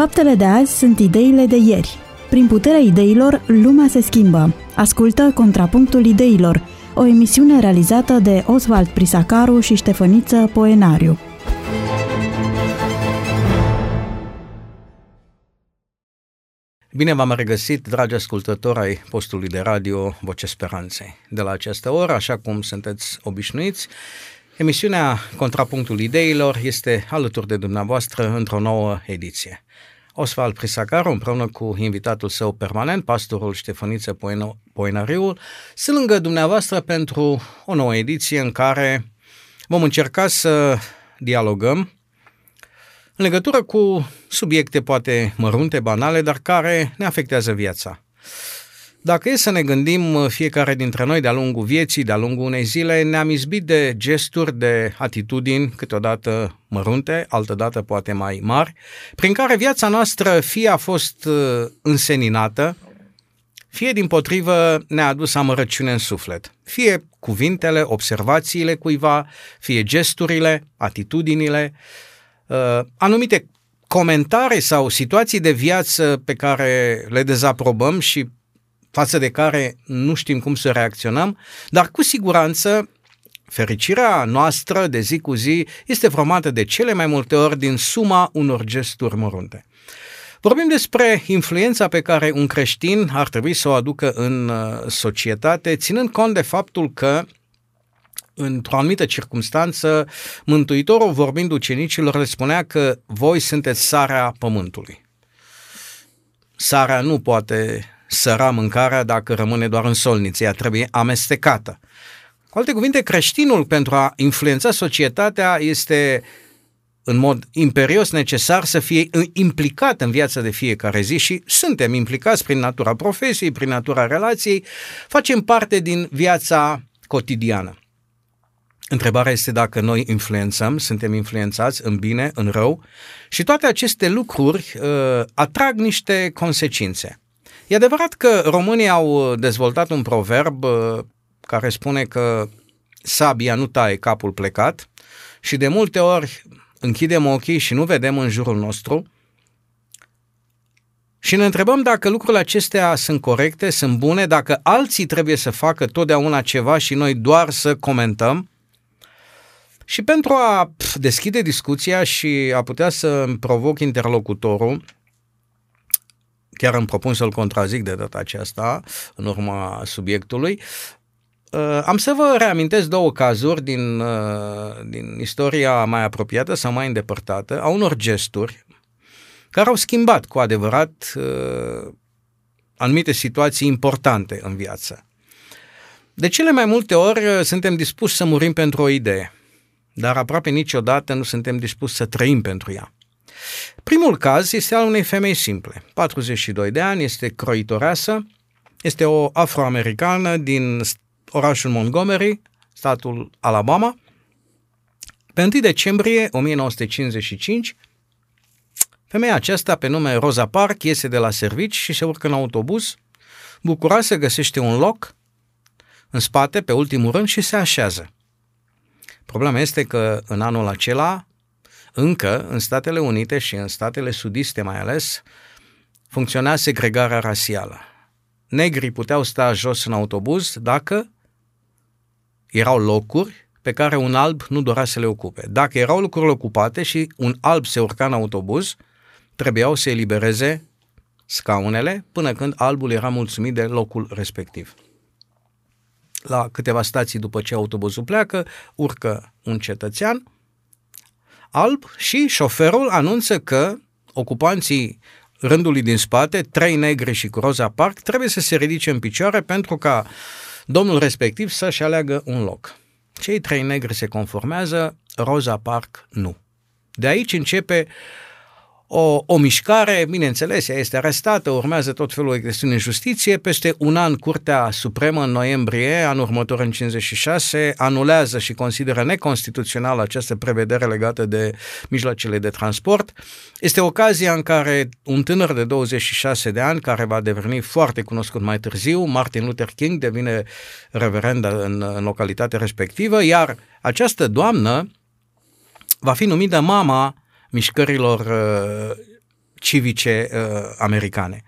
Faptele de azi sunt ideile de ieri. Prin puterea ideilor, lumea se schimbă. Ascultă Contrapunctul Ideilor, o emisiune realizată de Oswald Prisacaru și Ștefăniță Poenariu. Bine v-am regăsit, dragi ascultători ai postului de radio Voce Speranței. De la această oră, așa cum sunteți obișnuiți, emisiunea Contrapunctul Ideilor este alături de dumneavoastră într-o nouă ediție. Osval Prisacaru, împreună cu invitatul său permanent, pastorul Ștefăniță Poenariul, sunt lângă dumneavoastră pentru o nouă ediție în care vom încerca să dialogăm în legătură cu subiecte poate mărunte, banale, dar care ne afectează viața. Dacă e să ne gândim fiecare dintre noi de-a lungul vieții, de-a lungul unei zile, ne-am izbit de gesturi, de atitudini, câteodată mărunte, altădată poate mai mari, prin care viața noastră fie a fost uh, înseninată, fie din potrivă ne-a adus amărăciune în suflet. Fie cuvintele, observațiile cuiva, fie gesturile, atitudinile, uh, anumite comentarii sau situații de viață pe care le dezaprobăm și față de care nu știm cum să reacționăm, dar cu siguranță fericirea noastră de zi cu zi este formată de cele mai multe ori din suma unor gesturi mărunte. Vorbim despre influența pe care un creștin ar trebui să o aducă în uh, societate, ținând cont de faptul că într-o anumită circunstanță, Mântuitorul, vorbind ucenicilor, le spunea că voi sunteți sarea pământului. Sarea nu poate săra mâncarea dacă rămâne doar în solniță, ea trebuie amestecată. Cu alte cuvinte, creștinul pentru a influența societatea este în mod imperios necesar să fie implicat în viața de fiecare zi și suntem implicați prin natura profesiei, prin natura relației, facem parte din viața cotidiană. Întrebarea este dacă noi influențăm, suntem influențați în bine, în rău și toate aceste lucruri uh, atrag niște consecințe. E adevărat că românii au dezvoltat un proverb uh, care spune că sabia nu taie capul plecat și de multe ori închidem ochii și nu vedem în jurul nostru și ne întrebăm dacă lucrurile acestea sunt corecte, sunt bune, dacă alții trebuie să facă totdeauna ceva și noi doar să comentăm. Și pentru a deschide discuția și a putea să provoc interlocutorul, chiar îmi propun să-l contrazic de data aceasta, în urma subiectului, Uh, am să vă reamintesc două cazuri din, uh, din istoria mai apropiată sau mai îndepărtată a unor gesturi care au schimbat cu adevărat uh, anumite situații importante în viață. De cele mai multe ori suntem dispuși să murim pentru o idee, dar aproape niciodată nu suntem dispuși să trăim pentru ea. Primul caz este al unei femei simple. 42 de ani, este croitoreasă, este o afroamericană din orașul Montgomery, statul Alabama. Pe 1 decembrie 1955, femeia aceasta, pe nume Rosa Park, iese de la servici și se urcă în autobuz, bucuroasă găsește un loc în spate, pe ultimul rând, și se așează. Problema este că în anul acela, încă în Statele Unite și în statele sudiste mai ales, funcționa segregarea rasială. Negrii puteau sta jos în autobuz dacă erau locuri pe care un alb nu dorea să le ocupe. Dacă erau lucrurile ocupate și un alb se urca în autobuz, trebuiau să elibereze scaunele până când albul era mulțumit de locul respectiv. La câteva stații după ce autobuzul pleacă, urcă un cetățean alb și șoferul anunță că ocupanții rândului din spate, trei negri și cu Roza Park, trebuie să se ridice în picioare pentru ca domnul respectiv să-și aleagă un loc. Cei trei negri se conformează, Rosa Park nu. De aici începe o, o mișcare, bineînțeles, ea este arestată, urmează tot felul de chestiuni în justiție, peste un an Curtea Supremă, în noiembrie, anul următor în 56, anulează și consideră neconstituțională această prevedere legată de mijloacele de transport. Este ocazia în care un tânăr de 26 de ani, care va deveni foarte cunoscut mai târziu, Martin Luther King, devine reverend în, în localitatea respectivă, iar această doamnă va fi numită mama mișcărilor uh, civice uh, americane.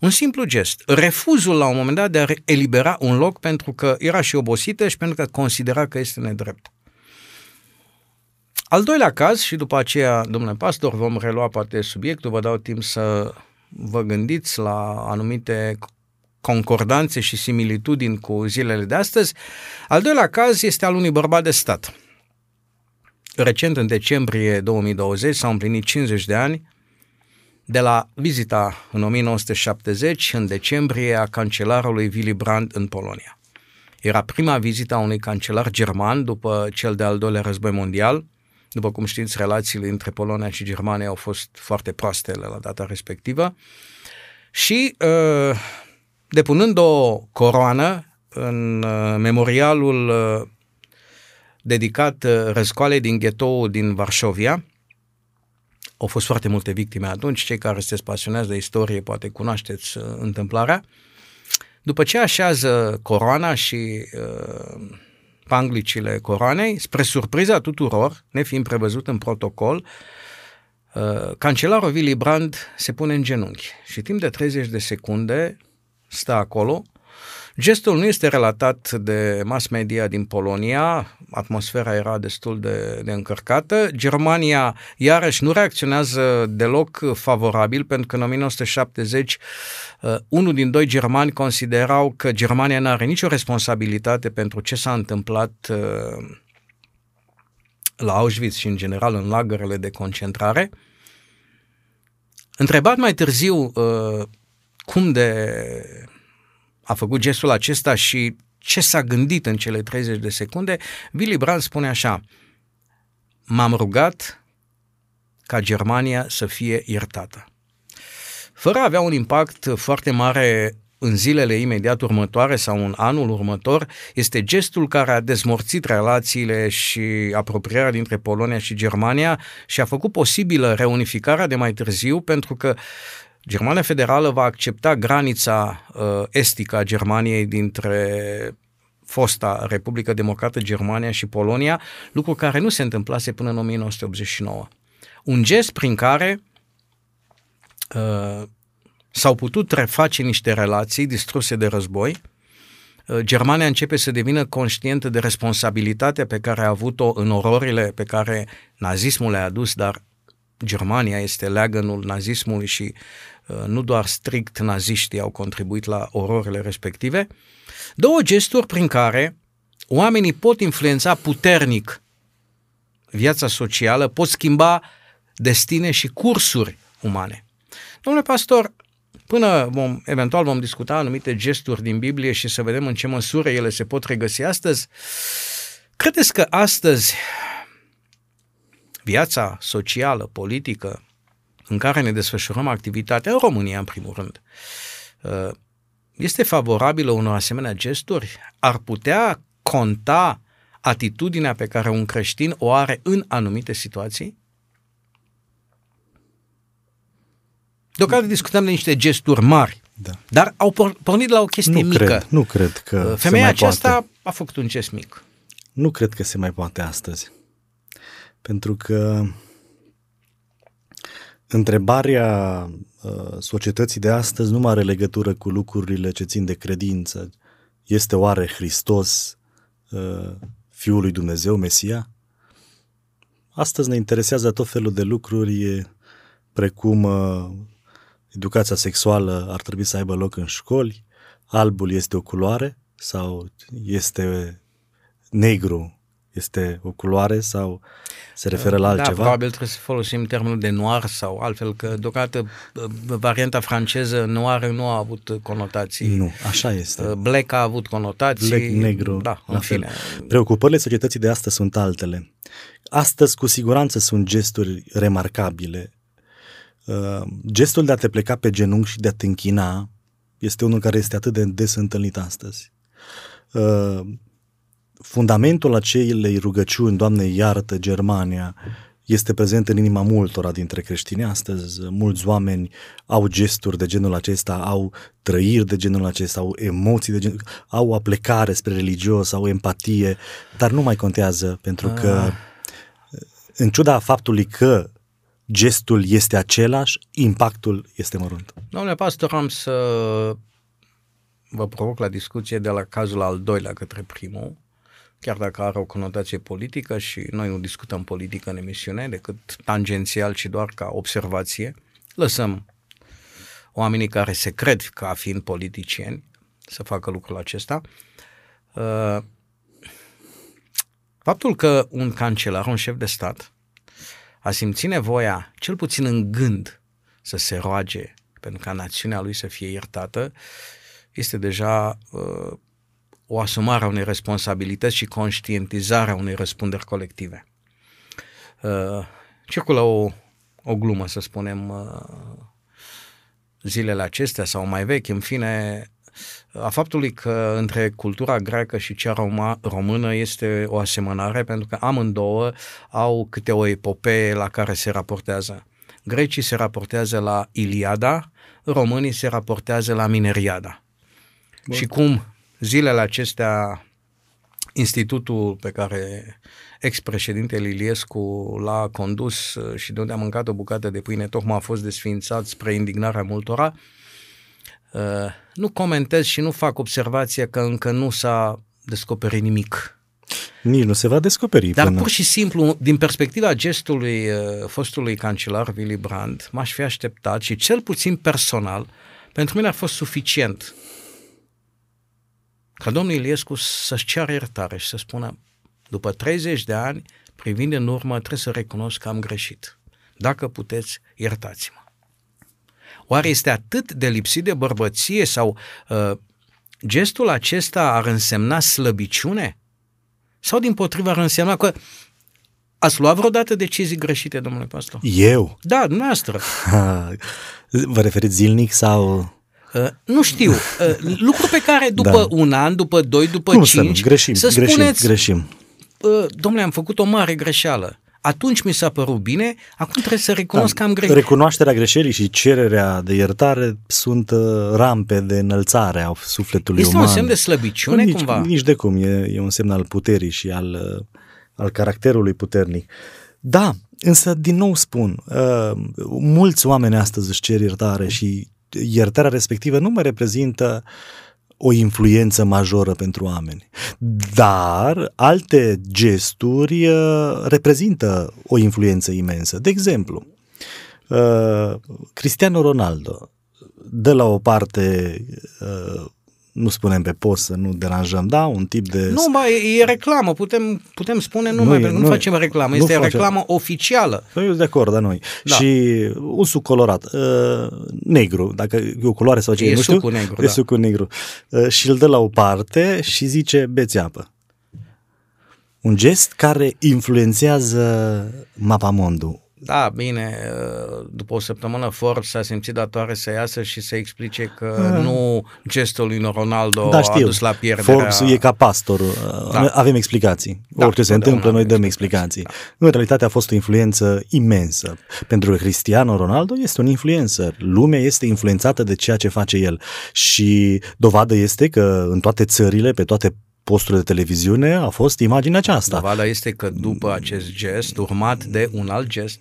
Un simplu gest. Refuzul la un moment dat de a elibera un loc pentru că era și obosită și pentru că considera că este nedrept. Al doilea caz, și după aceea, domnule pastor, vom relua poate subiectul, vă dau timp să vă gândiți la anumite concordanțe și similitudini cu zilele de astăzi. Al doilea caz este al unui bărbat de stat. Recent, în decembrie 2020, s-au împlinit 50 de ani de la vizita în 1970, în decembrie, a cancelarului Willy Brandt în Polonia. Era prima vizită a unui cancelar german după cel de-al doilea război mondial. După cum știți, relațiile între Polonia și Germania au fost foarte proaste la data respectivă. Și uh, depunând o coroană în uh, memorialul uh, dedicat răscoalei din ghetoul din Varșovia, au fost foarte multe victime atunci, cei care sunteți pasionați de istorie poate cunoașteți uh, întâmplarea. După ce așează coroana și uh, panglicile coroanei, spre surpriza tuturor, nefiind prevăzut în protocol, uh, cancelarul Willy Brandt se pune în genunchi și timp de 30 de secunde stă acolo Gestul nu este relatat de mass media din Polonia, atmosfera era destul de, de încărcată. Germania, iarăși, nu reacționează deloc favorabil, pentru că în 1970 uh, unul din doi germani considerau că Germania nu are nicio responsabilitate pentru ce s-a întâmplat uh, la Auschwitz și, în general, în lagărele de concentrare. Întrebat mai târziu uh, cum de a făcut gestul acesta și ce s-a gândit în cele 30 de secunde, Willy Brandt spune așa, m-am rugat ca Germania să fie iertată. Fără a avea un impact foarte mare în zilele imediat următoare sau în anul următor, este gestul care a dezmorțit relațiile și apropierea dintre Polonia și Germania și a făcut posibilă reunificarea de mai târziu, pentru că Germania Federală va accepta granița uh, estică a Germaniei dintre fosta Republică Democrată Germania și Polonia, lucru care nu se întâmplase până în 1989. Un gest prin care uh, s-au putut reface niște relații distruse de război, uh, Germania începe să devină conștientă de responsabilitatea pe care a avut-o în ororile pe care nazismul le-a adus, dar Germania este leagănul nazismului și Uh, nu doar strict naziștii au contribuit la ororile respective, două gesturi prin care oamenii pot influența puternic viața socială, pot schimba destine și cursuri umane. Domnule pastor, până vom, eventual vom discuta anumite gesturi din Biblie și să vedem în ce măsură ele se pot regăsi astăzi, credeți că astăzi viața socială, politică, în care ne desfășurăm activitatea în România, în primul rând, uh, este favorabilă unor asemenea gesturi? Ar putea conta atitudinea pe care un creștin o are în anumite situații? Deocamdată discutăm de niște gesturi mari, da. dar au pornit la o chestie nu mică. Cred, nu cred că uh, Femeia aceasta poate. a făcut un gest mic. Nu cred că se mai poate astăzi. Pentru că întrebarea uh, societății de astăzi nu mai are legătură cu lucrurile ce țin de credință. Este oare Hristos uh, Fiul lui Dumnezeu, Mesia? Astăzi ne interesează tot felul de lucruri precum uh, educația sexuală ar trebui să aibă loc în școli, albul este o culoare sau este negru este o culoare sau se referă la da, altceva? Da, probabil trebuie să folosim termenul de noir sau altfel, că deocamdată varianta franceză noir nu a avut conotații. Nu, așa este. Uh, black a avut conotații. Black, negru. Da, în fine. Preocupările societății de astăzi sunt altele. Astăzi, cu siguranță, sunt gesturi remarcabile. Uh, gestul de a te pleca pe genunchi și de a te închina este unul care este atât de des întâlnit astăzi. Uh, fundamentul acelei rugăciuni, Doamne iartă Germania, este prezent în inima multora dintre creștini astăzi. Mulți oameni au gesturi de genul acesta, au trăiri de genul acesta, au emoții de genul au o aplecare spre religios, au empatie, dar nu mai contează pentru că ah. în ciuda faptului că gestul este același, impactul este mărunt. Domnule pastor, am să vă provoc la discuție de la cazul al doilea către primul, chiar dacă are o conotație politică și noi nu discutăm politică în emisiune decât tangențial și doar ca observație. Lăsăm oamenii care se cred ca fiind politicieni să facă lucrul acesta. Uh, faptul că un cancelar, un șef de stat, a simțit nevoia, cel puțin în gând, să se roage pentru ca națiunea lui să fie iertată, este deja uh, o asumare a unei responsabilități și conștientizarea unei răspunderi colective. Uh, circulă o, o glumă, să spunem, uh, zilele acestea sau mai vechi, în fine, a faptului că între cultura greacă și cea roma, română este o asemănare pentru că amândouă au câte o epopee la care se raportează. Grecii se raportează la Iliada, românii se raportează la Mineriada. Bun. Și cum zilele acestea institutul pe care ex-președintele Iliescu l-a condus și de unde a mâncat o bucată de pâine, tocmai a fost desfințat spre indignarea multora, uh, nu comentez și nu fac observație că încă nu s-a descoperit nimic. Nici nu se va descoperi. Dar până... pur și simplu, din perspectiva gestului uh, fostului cancelar Willy Brandt, m-aș fi așteptat și cel puțin personal, pentru mine a fost suficient ca domnul Iliescu să-și ceară iertare și să spună, după 30 de ani, privind în urmă, trebuie să recunosc că am greșit. Dacă puteți, iertați-mă. Oare este atât de lipsit de bărbăție sau uh, gestul acesta ar însemna slăbiciune? Sau din potrivă ar însemna că ați luat vreodată decizii greșite, domnule pastor? Eu? Da, dumneavoastră. Vă referiți zilnic sau... Uh, nu știu, uh, lucru pe care după da. un an, după doi, după Cum cinci, să, nu? greșim, să greșim, spuneți, greșim. Uh, domnule, am făcut o mare greșeală. Atunci mi s-a părut bine, acum trebuie să recunosc Da, că am greșit. Recunoașterea greșelii și cererea de iertare sunt uh, rampe de înălțare a sufletului Este uman. un semn de slăbiciune nici, cumva? Nici de cum, e, e un semn al puterii și al, uh, al caracterului puternic. Da, însă din nou spun, uh, mulți oameni astăzi își cer iertare și iertarea respectivă nu mai reprezintă o influență majoră pentru oameni. Dar alte gesturi uh, reprezintă o influență imensă. De exemplu, uh, Cristiano Ronaldo dă la o parte uh, nu spunem pe post să nu deranjăm, da, un tip de... Nu, bă, e, e reclamă, putem, putem spune Nu numai, e- nu, nu nu e- facem reclamă, nu este facem. reclamă oficială. Păi, Eu sunt de acord, da, noi. Da. Și un suc colorat, uh, negru, dacă e o culoare sau ce, E nu știu. sucul negru, E da. sucul negru. Uh, și îl dă la o parte și zice, beți apă. Un gest care influențează mapamondul. Da, bine, după o săptămână Forbes a simțit datoare să iasă și să explice că nu gestul lui Ronaldo da, a știu. dus la pierderea... Forbes e ca pastor. Da. Da. Avem explicații. Da, Orice se totdeauna întâmplă, noi avem dăm explicații, explicații. În realitate a fost o influență imensă. Pentru că Cristiano Ronaldo este un influencer. Lumea este influențată de ceea ce face el. Și dovadă este că în toate țările, pe toate posturile de televiziune, a fost imaginea aceasta. Dovada este că după acest gest, urmat de un alt gest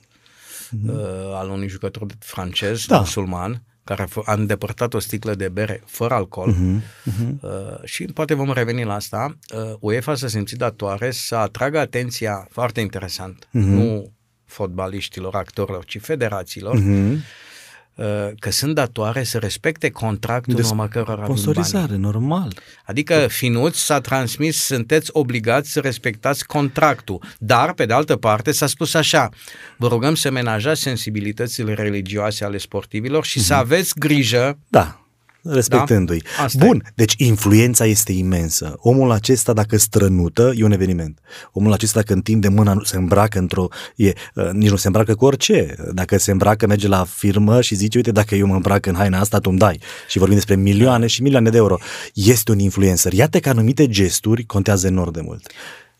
uh, al unui jucător francez, Mhm. Da. musulman, care a f- a îndepărtat o sticlă de bere fără alcool Mhm, uh, și poate vom reveni la asta, uh, UEFA s-a simțit datoare să atragă atenția, foarte interesant, Mhm. nu fotbaliștilor, actorilor, ci federațiilor, Mhm. Uh, că sunt datoare să respecte contractul De în urma cărora vin banii. Sponsorizare, normal. Adică finuț s-a transmis, sunteți obligați să respectați contractul. Dar, pe de altă parte, s-a spus așa, vă rugăm să menajați sensibilitățile religioase ale sportivilor și să aveți grijă Da, respectându-i. Da? Asta Bun, deci influența este imensă. Omul acesta, dacă strănută, e un eveniment. Omul acesta, dacă întinde mâna, nu se îmbracă într-o... E, uh, nici nu se îmbracă cu orice. Dacă se îmbracă, merge la firmă și zice, uite, dacă eu mă îmbrac în haina asta, tu îmi dai. Și vorbim despre milioane și milioane de euro. Este un influencer. Iată că anumite gesturi contează enorm de mult.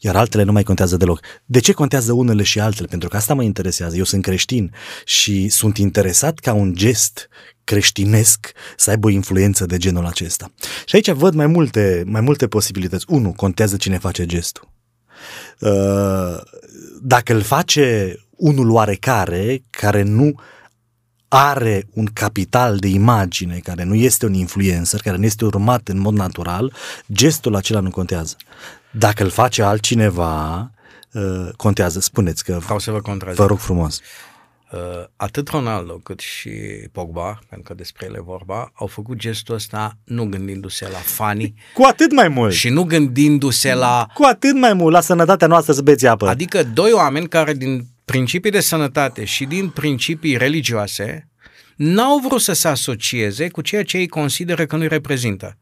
Iar altele nu mai contează deloc. De ce contează unele și altele? Pentru că asta mă interesează. Eu sunt creștin și sunt interesat ca un gest creștinesc să aibă o influență de genul acesta. Și aici văd mai multe, mai multe posibilități. Unu, contează cine face gestul. Uh, Dacă îl face unul oarecare care nu are un capital de imagine, care nu este un influencer, care nu este urmat în mod natural, gestul acela nu contează. Dacă îl face altcineva, uh, contează. Spuneți că... Vreau să vă contrazic. Vă rog frumos. Uh, atât Ronaldo cât și Pogba, pentru că despre ele vorba, au făcut gestul ăsta nu gândindu-se la fanii. Cu atât mai mult. Și nu gândindu-se la... Cu atât mai mult, la sănătatea noastră să beți apă. Adică doi oameni care din principii de sănătate și din principii religioase n-au vrut să se asocieze cu ceea ce ei consideră că nu-i reprezintă.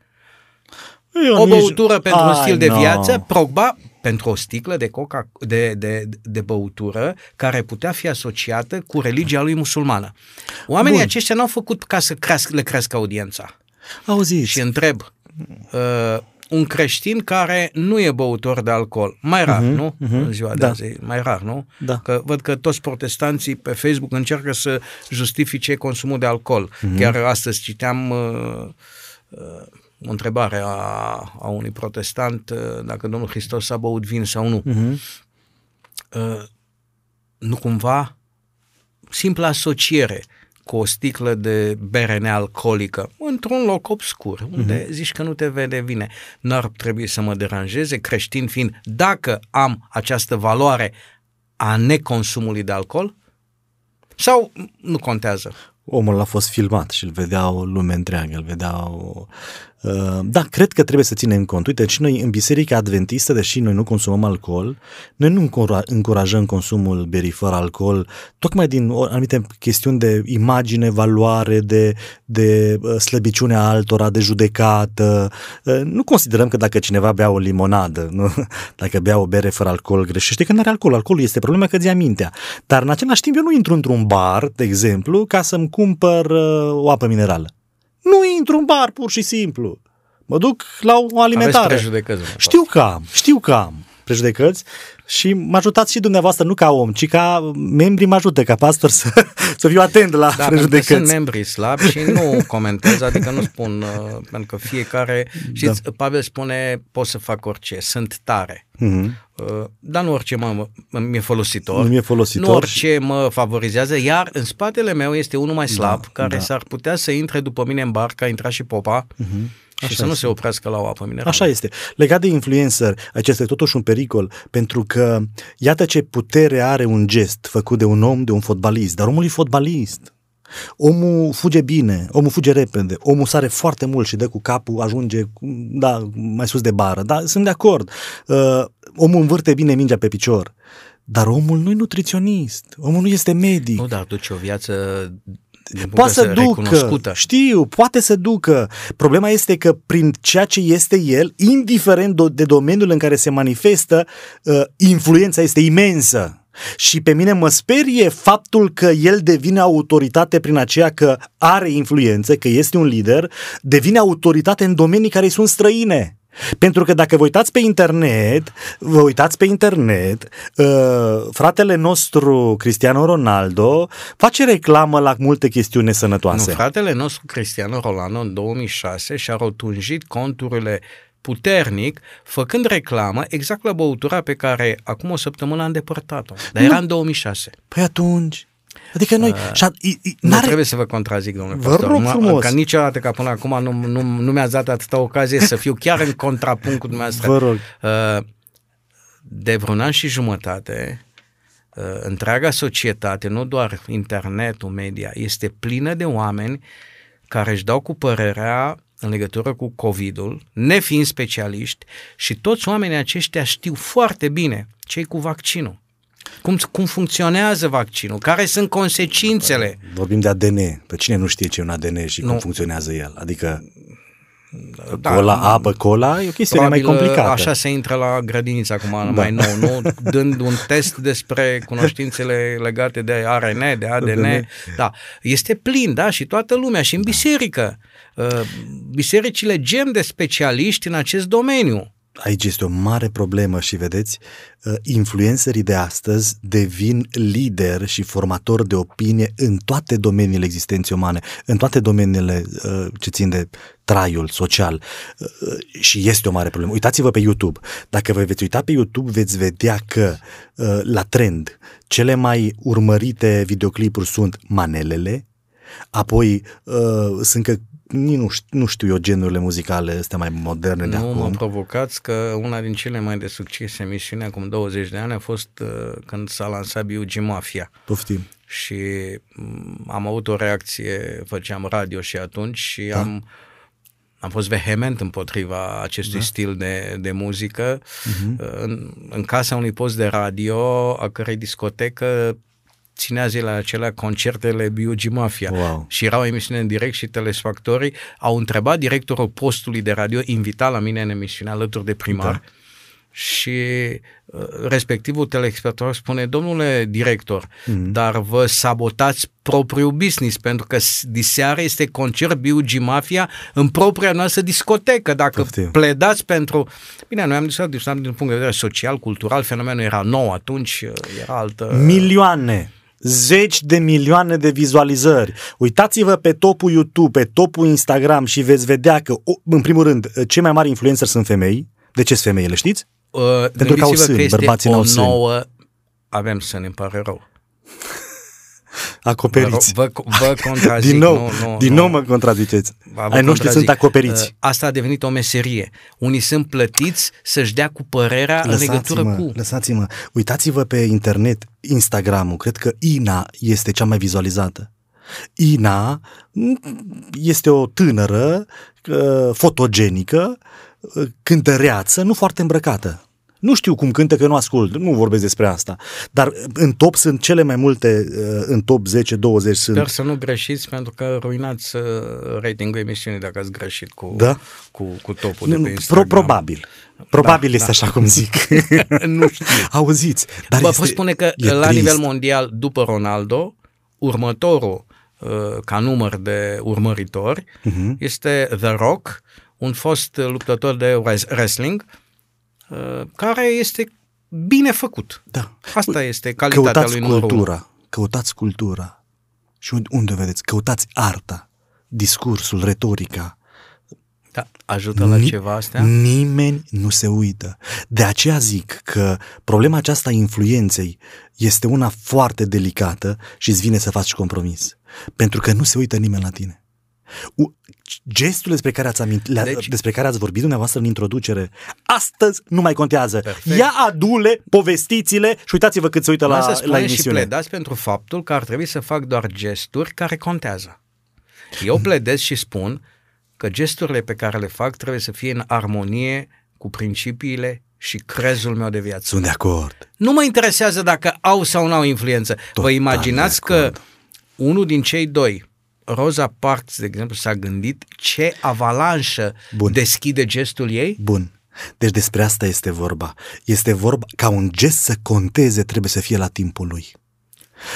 Eu o nici... băutură pentru Ai, un stil de no. viață, Pogba pentru o sticlă de, coca, de, de, de băutură care putea fi asociată cu religia lui musulmană. Oamenii Bun. aceștia n-au făcut ca să crească, le crească audiența. Auziți, Și întreb, uh, un creștin care nu e băutor de alcool, mai rar, uh-huh, nu? Uh-huh, în ziua de da. azi, e mai rar, nu? Da. Că văd că toți protestanții pe Facebook încearcă să justifice consumul de alcool. Uh-huh. Chiar astăzi citeam uh, uh, o întrebare a, a unui protestant uh, dacă Domnul Hristos a băut vin sau nu. Mhm. Uh, nu cumva simpla asociere cu o sticlă de bere nealcoolică într-un loc obscur, unde uh-huh. zici că nu te vede vine. N-ar trebui să mă deranjeze, creștin fiind, dacă am această valoare a neconsumului de alcool? Sau nu contează? omul a fost filmat și îl vedea o lume întreagă, îl vedea o... Uh, da, cred că trebuie să ținem cont. Uite, și noi în Biserica Adventistă, deși noi nu consumăm alcool, noi nu încura- încurajăm consumul berii fără alcool, tocmai din o- anumite chestiuni de imagine, valoare, de, de uh, slăbiciune a altora, de judecată. Uh, Nu considerăm că dacă cineva bea o limonadă, nu? dacă bea o bere fără alcool, greșește că nu are alcool. Alcoolul este problema că ți ia mintea. Dar în același timp eu nu intru într-un bar, de exemplu, ca să-mi cumpăr uh, o apă minerală. Nu intru în bar, pur și simplu. Mă duc la o Aveți alimentare. prejudecăți. domnule Știu că am, știu că am prejudecăți și mă ajutați și dumneavoastră, nu ca om, ci ca membri mă ajută, ca pastor să, să fiu atent la Da, pentru că sunt prejudecăți. membri slabi și nu comentez, adică nu spun, uh, pentru că fiecare, știți, Da. Pavel spune, pot să fac orice, sunt tare. Mhm. Uh, dar nu orice mă, mă, mi-e folositor. Nu mi-e folositor Nu orice mă favorizează, iar în spatele meu este unul mai slab, care da. s-ar putea să intre după mine în bar, ca a intrat și popa, și Așa să nu este. se oprească la o apă minerală. Așa este. Legat de influencer, acesta e totuși un pericol, pentru că iată ce putere are un gest făcut de un om, de un fotbalist, dar omul e fotbalist. Omul fuge bine, omul fuge repede, omul sare foarte mult și dă cu capul, ajunge da, mai sus de bară. Da, sunt de acord. Uh, omul învârte bine mingea pe picior. Dar omul nu e nutriționist, omul nu este medic. Nu, dar duce o viață din punct Poate de să vedere ducă, recunoscută. știu, poate să ducă. Problema este că prin ceea ce este el, indiferent do- de domeniul în care se manifestă, uh, influența este imensă. Și pe mine mă sperie faptul că el devine autoritate prin aceea că are influență, că este un lider, devine autoritate în domenii care îi sunt străine. Pentru că dacă vă uitați pe internet, vă uitați pe internet, uh, fratele nostru Cristiano Ronaldo face reclamă la multe chestiuni Nu, nesănătoase. fratele nostru Cristiano Rolando în 2006 și-a rotunjit conturile puternic, făcând reclamă exact la băutura pe care acum o săptămână a îndepărtat-o. Dar era în 2006. Păi atunci, adică noi... și a, i, i, Nu n-are, trebuie să vă contrazic, domnule Vă pastor. rog Nu- frumos. Ca niciodată ca până acum nu, nu, nu mi-ați dat atâta ocazie să fiu chiar în contrapunct cu dumneavoastră. Vă rog. Uh, De vreun an și jumătate, uh, întreaga societate, nu doar internetul, media, este plină de oameni care își dau cu părerea în legătură cu COVID-ul, nefiind specialiști, și toți oamenii aceștia știu foarte bine ce cu vaccinul. Cum, cum funcționează vaccinul, care sunt consecințele. Vorbim de ADN. Pe cine nu știe ce e un ADN și cum Nu. funcționează el? Adică Da, cola, apă, cola, e o chestiune mai Probabil, complicată. Așa se intră la grădiniță acum da. mai nou, nu? Dând un test despre cunoștințele legate de ARN, de ADN. ADN. Da. Este plin, da? Și toată lumea, și în biserică. Uh, Bisericile gem de specialiști în acest domeniu. Aici este o mare problemă și vedeți, uh, influencerii de astăzi devin lideri și formatori de opinie în toate domeniile existenței umane, în toate domeniile uh, ce țin de traiul social uh, și este o mare problemă. Uitați-vă pe YouTube. Dacă vă veți uita pe YouTube, veți vedea că la trend cele mai urmărite videoclipuri sunt manelele, apoi sunt că nu știu, nu știu eu genurile muzicale astea mai moderne de nu acum. Nu mă provocați că una din cele mai de succes emisiuni acum 20 de ani a fost uh, când s-a lansat B.U.G. Mafia. Poftim. Și um, am avut o reacție, făceam radio și atunci și da. am am fost vehement împotriva acestui da. stil de, de muzică. Uh-huh. În, în casa unui post de radio, a cărei discotecă ținea zilele acelea concertele B.U.G. Mafia wow. și erau emisiune în direct și telespectorii au întrebat directorul postului de radio invitat la mine în emisiune alături de primar da. și uh, respectivul telespector spune, domnule director, mm-hmm. dar vă sabotați propriul business, pentru că diseară este concert B.U.G. Mafia în propria noastră discotecă. Dacă Poftim. pledați pentru... Bine, noi am discutat, discutat din punct de vedere social, cultural, fenomenul era nou atunci, era altă... Milioane! Zeci de milioane de vizualizări. Uitați-vă pe topul YouTube, pe topul Instagram și veți vedea că, în primul rând, cei mai mari influencer sunt femei. De ce sunt femeile, știți? Uh, Pentru că au sâni, bărbații n-au sâni. nouă... Avem sâni, îmi pare rău acoperiți. Vă, vă, vă contrazic. din nou, nu, nu, din nu. nou mă contraziceți. Ai noștri sunt acoperiți. Uh, asta a devenit o meserie. Unii sunt plătiți să-și dea cu părerea lăsați-mă, în legătură cu... Lăsați-mă, uitați-vă pe internet, Instagram-ul, cred că Ina este cea mai vizualizată. Ina este o tânără uh, fotogenică, uh, cântăreață, nu foarte îmbrăcată. Nu știu cum cântă că nu ascult, nu vorbesc despre asta. Dar în top sunt cele mai multe, uh, în top 10-20 sunt. Sper să nu greșiți pentru că ruinați uh, ratingul emisiunii dacă ați greșit cu, da? cu, cu topul nu, de pe Instagram. Pro, probabil. Probabil da, este da. așa cum zic. nu știu. Auziți. Dar Vă pot spune că la trist. nivel mondial, după Ronaldo, următorul uh, ca număr de urmăritori uh-huh. este The Rock, un fost luptător de wrestling Uh, care este bine făcut. Da. Asta este calitatea căutați lui cultura, numărul. Căutați cultura. Și unde vedeți? Căutați arta, discursul, retorica. Da, ajută la Ni- ceva astea? Nimeni nu se uită. De aceea zic că problema aceasta a influenței este una foarte delicată și îți vine să faci compromis. Pentru că nu se uită nimeni la tine gestul despre care ați, amint, deci, despre care ați vorbit dumneavoastră în introducere, astăzi nu mai contează. Perfect. Ia adule, povestiți-le și uitați-vă cât se uită la, la emisiune. și pledați pentru faptul că ar trebui să fac doar gesturi care contează. Eu pledez și spun că gesturile pe care le fac trebuie să fie în armonie cu principiile și crezul meu de viață. Sunt de acord. Nu mă interesează dacă au sau nu au influență. Total Vă imaginați că unul din cei doi Rosa Parks, de exemplu, s-a gândit ce avalanșă Bun. deschide gestul ei? Bun. Deci despre asta este vorba. Este vorba ca un gest să conteze, trebuie să fie la timpul lui.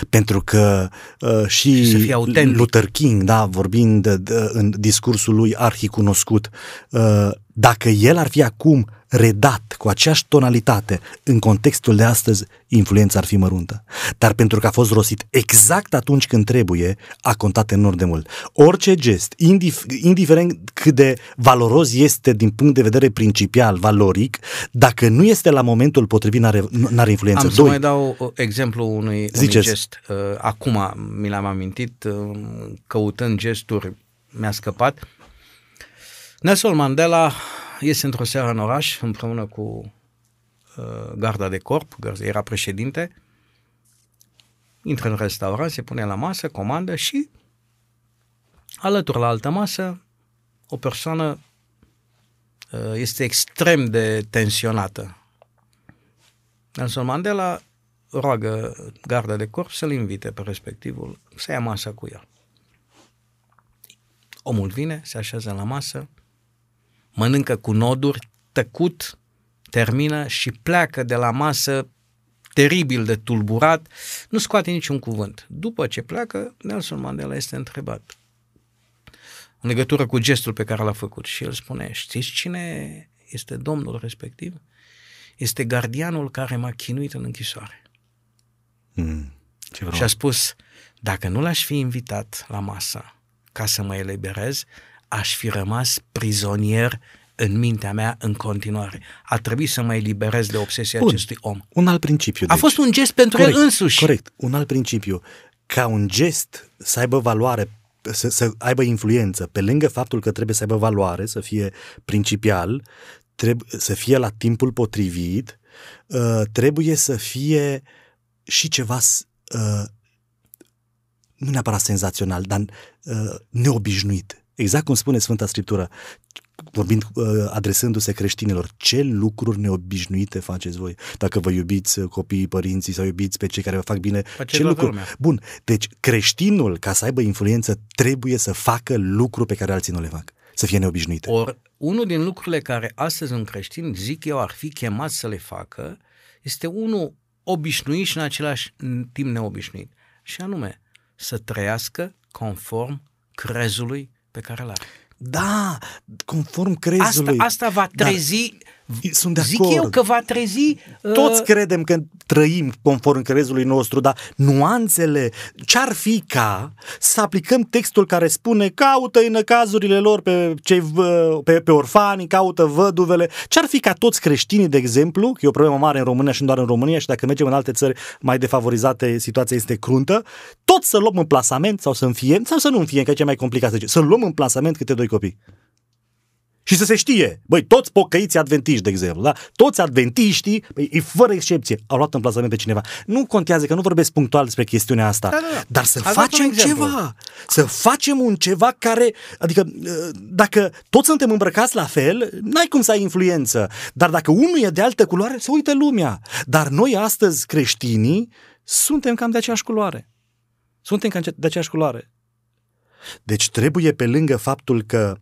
Pentru că uh, și, și Luther King, da, vorbind de, de, în discursul lui arhicunoscut, uh, dacă el ar fi acum redat cu aceeași tonalitate în contextul de astăzi, influența ar fi măruntă. Dar pentru că a fost rostit exact atunci când trebuie, a contat enorm de mult. Orice gest, indif- indiferent cât de valoros este din punct de vedere principial, valoric, dacă nu este la momentul potrivit, n-are, n-are influență. Am să Doi. mai dau exemplu unui, unui gest. Uh, acum mi l-am amintit, uh, căutând gesturi, mi-a scăpat. Nelson Mandela iese într-o seară în oraș împreună cu uh, garda de corp, era președinte, intră în restaurant, se pune la masă, comandă și alături la altă masă o persoană uh, este extrem de tensionată. Nelson Mandela roagă garda de corp să-l invite pe respectivul să ia masa cu el. Omul vine, se așează la masă, mănâncă cu noduri, tăcut, termină și pleacă de la masă teribil de tulburat, nu scoate niciun cuvânt. După ce pleacă, Nelson Mandela este întrebat în legătură cu gestul pe care l-a făcut și el spune, știți cine este domnul respectiv, este gardianul care m-a chinuit în închisoare. Mm. Ce și a spus, dacă nu l-aș fi invitat la masă ca să mă eliberez, aș fi rămas prizonier în mintea mea în continuare. A trebuit să mă eliberez de obsesia Bun. acestui om. Un alt principiu. A deci. fost un gest pentru corect, el însuși. Corect, un alt principiu. Ca un gest să aibă valoare să, să aibă influență, pe lângă faptul că trebuie să aibă valoare, să fie principial, trebuie să fie la timpul potrivit, uh, trebuie să fie și ceva uh, nu neapărat senzațional, dar uh, neobișnuit. Exact cum spune Sfânta Scriptură, vorbind, uh, adresându-se creștinilor, ce lucruri neobișnuite faceți voi? Dacă vă iubiți uh, copiii, părinții sau iubiți pe cei care vă fac bine, Face ce lucruri? Lumea. Bun, deci creștinul, ca să aibă influență, trebuie să facă lucruri pe care alții nu le fac să fie neobișnuite. Or, unul din lucrurile care astăzi un creștin, zic eu, ar fi chemat să le facă, este unul obișnuit și în același timp neobișnuit. Și anume, să trăiască conform crezului pe care îl are. Da, conform crezului. Asta, asta va trezi Dar sunt de Zic acord. eu că va trezi... Uh... Toți credem că trăim conform crezului nostru, dar nuanțele, ce-ar fi ca să aplicăm textul care spune caută în cazurile lor pe, cei, pe, pe orfani, caută văduvele, ce-ar fi ca toți creștinii, de exemplu, că e o problemă mare în România și nu doar în România și dacă mergem în alte țări mai defavorizate, situația este cruntă, tot să luăm în plasament sau să înfiem, sau să nu înfiem, că e cea mai complicat să zice, să luăm în plasament câte doi copii. Și să se știe, băi, toți pocăiții adventiști, de exemplu, da? Toți adventiștii, băi, fără excepție, au luat în plasament pe cineva. Nu contează că nu vorbesc punctual despre chestiunea asta, da, da, da. dar să facem ceva. Să facem un ceva care, adică, ă, dacă toți suntem îmbrăcați la fel, n-ai cum să ai influență. Dar dacă unul e de altă culoare, se uită lumea. Dar noi astăzi, creștinii, suntem cam de aceeași culoare. Suntem cam de aceeași culoare. Deci trebuie pe lângă faptul că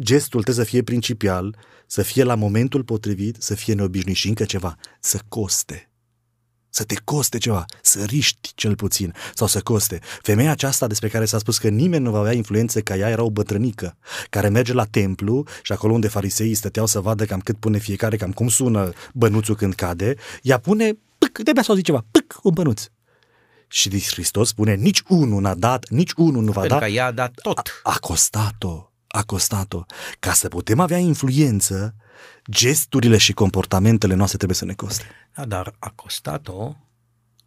gestul trebuie să fie principial, să fie la momentul potrivit, să fie neobișnuit și încă ceva, să coste. Să te coste ceva, să riști cel puțin sau să coste. Femeia aceasta despre care s-a spus că nimeni nu va avea influență ca ea era o bătrânică care merge la templu și acolo unde fariseii stăteau să vadă cam cât pune fiecare, cam cum sună bănuțul când cade, ea pune, pâc, de să zice ceva, pâc, un bănuț. Și Hristos spune, nici unul n-a dat, nici unul nu va Pentru da. că ea a dat tot. A, a costat-o a costat-o. Ca să putem avea influență, gesturile și comportamentele noastre trebuie să ne coste. Da, dar a costat-o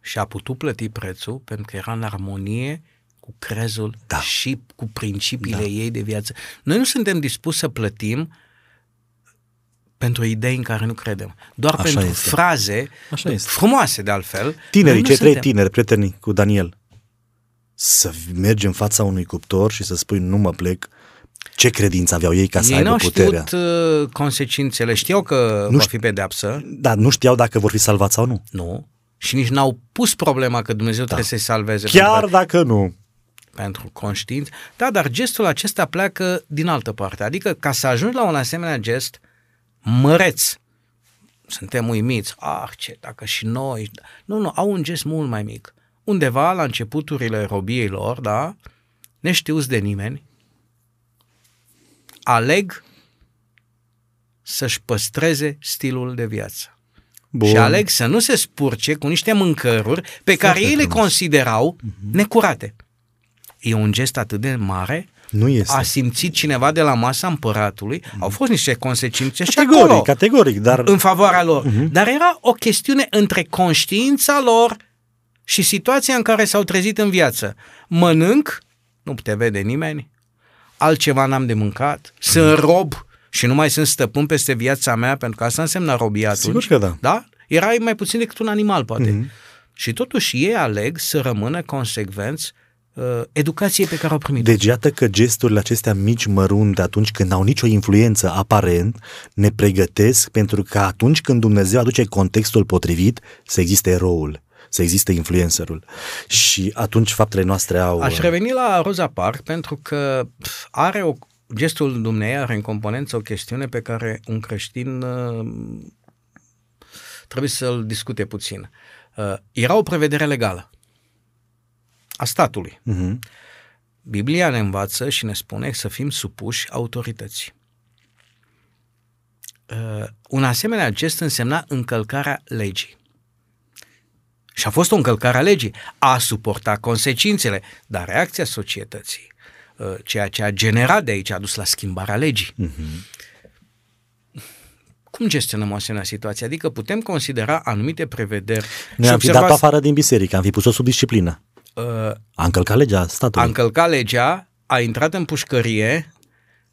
și a putut plăti prețul pentru că era în armonie cu crezul da. și cu principiile da. ei de viață. Noi nu suntem dispuși să plătim pentru idei în care nu credem. Doar Așa pentru este. fraze Așa este. frumoase, de altfel. Tinerii, cei trei tineri, prieteni cu Daniel, să mergi în fața unui cuptor și să spui nu mă plec, ce credință aveau ei ca să ei aibă puterea? știut uh, consecințele, știau că nu va fi pedeapsă. Dar nu știau dacă vor fi salvați sau nu. Nu. Și nici n-au pus problema că Dumnezeu da. trebuie să-i salveze. Chiar pentru, dacă nu. Pentru conștiință. Da, dar gestul acesta pleacă din altă parte. Adică ca să ajungi la un asemenea gest măreț, suntem uimiți. Ah, ce, dacă și noi... Nu, nu, au un gest mult mai mic. Undeva la începuturile robiei lor, da, neștiuți de nimeni, aleg să-și păstreze stilul de viață. Bun. Și aleg să nu se spurce cu niște mâncăruri pe Foarte care ei le considerau uh-huh. necurate. E un gest atât de mare nu este. A simțit cineva de la masa împăratului, mm. au fost niște consecințe categoric, și acolo. Categoric, dar... În favoarea lor. Uh-huh. Dar era o chestiune între conștiința lor și situația în care s-au trezit în viață. Mănânc, nu te vede nimeni, altceva n-am de mâncat, sunt rob și nu mai sunt stăpân peste viața mea, pentru că asta înseamnă robia atunci. Sigur că da. Da? Erai mai puțin decât un animal, poate. Mm-hmm. Și totuși ei aleg să rămână consecvenți uh, educației pe care au primit. Deci iată că gesturile acestea mici, mărunte, atunci când au nicio influență aparent, ne pregătesc pentru că atunci când Dumnezeu aduce contextul potrivit, să existe eroul să existe influencerul. Și atunci faptele noastre au... Aș reveni la Rosa Park pentru că are o gestul dumnei are în componență o chestiune pe care un creștin uh, trebuie să-l discute puțin. Uh, era o prevedere legală a statului. Uh-huh. Biblia ne învață și ne spune să fim supuși autorității. uh, un asemenea gest însemna încălcarea legii. Și a fost o încălcare a legii. A suportat consecințele, dar reacția societății, uh, ceea ce a generat de aici, a dus la schimbarea legii. Uh-huh. Cum gestionăm o asemenea situație? Adică putem considera anumite prevederi. Noi am fi observați- dat afară din biserică, am fi pus-o sub disciplină. Uh, A încălcat legea statului. a încălcat legea, a intrat în pușcărie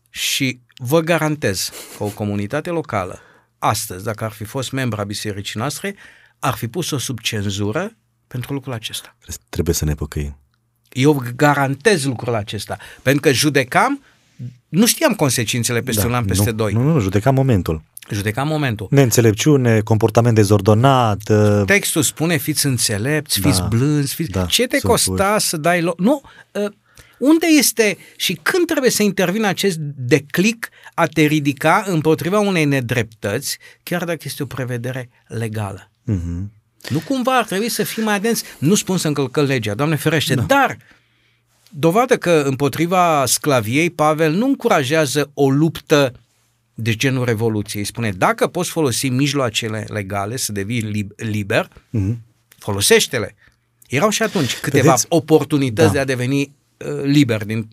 și vă garantez că o comunitate locală, astăzi, dacă ar fi fost membra bisericii noastre, ar fi pus-o sub cenzură pentru lucrul acesta. Trebuie să ne păcăim. Eu garantez lucrul acesta, pentru că judecam, nu știam consecințele peste un an, peste Da, nu, doi. Nu, nu, nu, judecam momentul. Judecam momentul. Neînțelepciune, comportament dezordonat, uh, Textul spune fiți înțelepți, fiți Da, blânzi, fiți... da, Ce te sunt costa să dai loc? Nu, uh, unde este și când trebuie să intervină acest declic a te ridica împotriva unei nedreptăți, chiar dacă este o prevedere legală? Mhm. Nu cumva ar trebui să fim mai atenți, nu spun să încălcăm legea, Doamne ferește, da. dar dovadă că împotriva sclaviei Pavel nu încurajează o luptă de genul revoluției. Spune, dacă poți folosi mijloacele legale să devii lib- liber, Mhm. folosește-le. Erau și atunci câteva Vedeți? oportunități Da. de a deveni uh, liber din,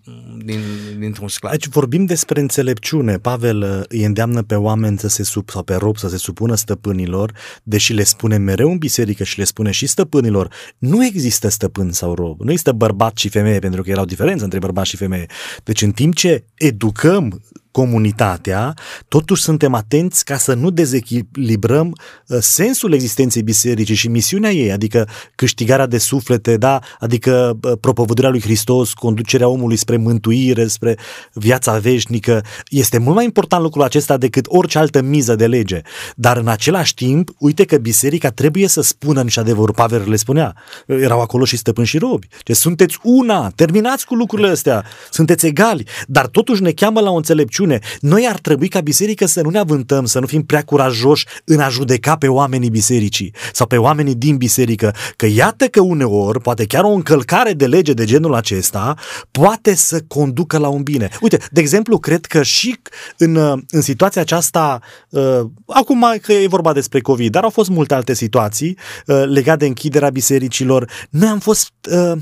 din, dintr-un sclav. Aici vorbim despre înțelepciune. Pavel uh, îi îndeamnă pe oameni să se sub, sau pe rob să se supună stăpânilor, deși le spune mereu în biserică și le spune și stăpânilor, nu există stăpân sau rob, nu există bărbat și femeie, pentru că era o diferență între bărbat și femeie. Deci în timp ce educăm comunitatea, totuși suntem atenți ca să nu dezechilibrăm uh, sensul existenței bisericii și misiunea ei, adică câștigarea de suflete, da? adică uh, propovăduirea lui Hristos, conducerea omului spre mântuire, spre viața veșnică. Este mult mai important lucrul acesta decât orice altă miză de lege. Dar în același timp, uite că biserica trebuie să spună niște adevărul. Pavel le spunea. Erau acolo și stăpâni și robi. Deci sunteți una, terminați cu lucrurile astea, sunteți egali, dar totuși ne cheamă la o înțelepciune. Noi ar trebui ca biserică să nu ne avântăm, să nu fim prea curajoși în a judeca pe oamenii bisericii sau pe oamenii din biserică, că iată că uneori, poate chiar o încălcare de lege de genul acesta, poate să conducă la un bine. Uite, de exemplu, cred că și în, în situația aceasta, uh, acum că e vorba despre COVID, dar au fost multe alte situații uh, legate de închiderea bisericilor, noi am fost uh,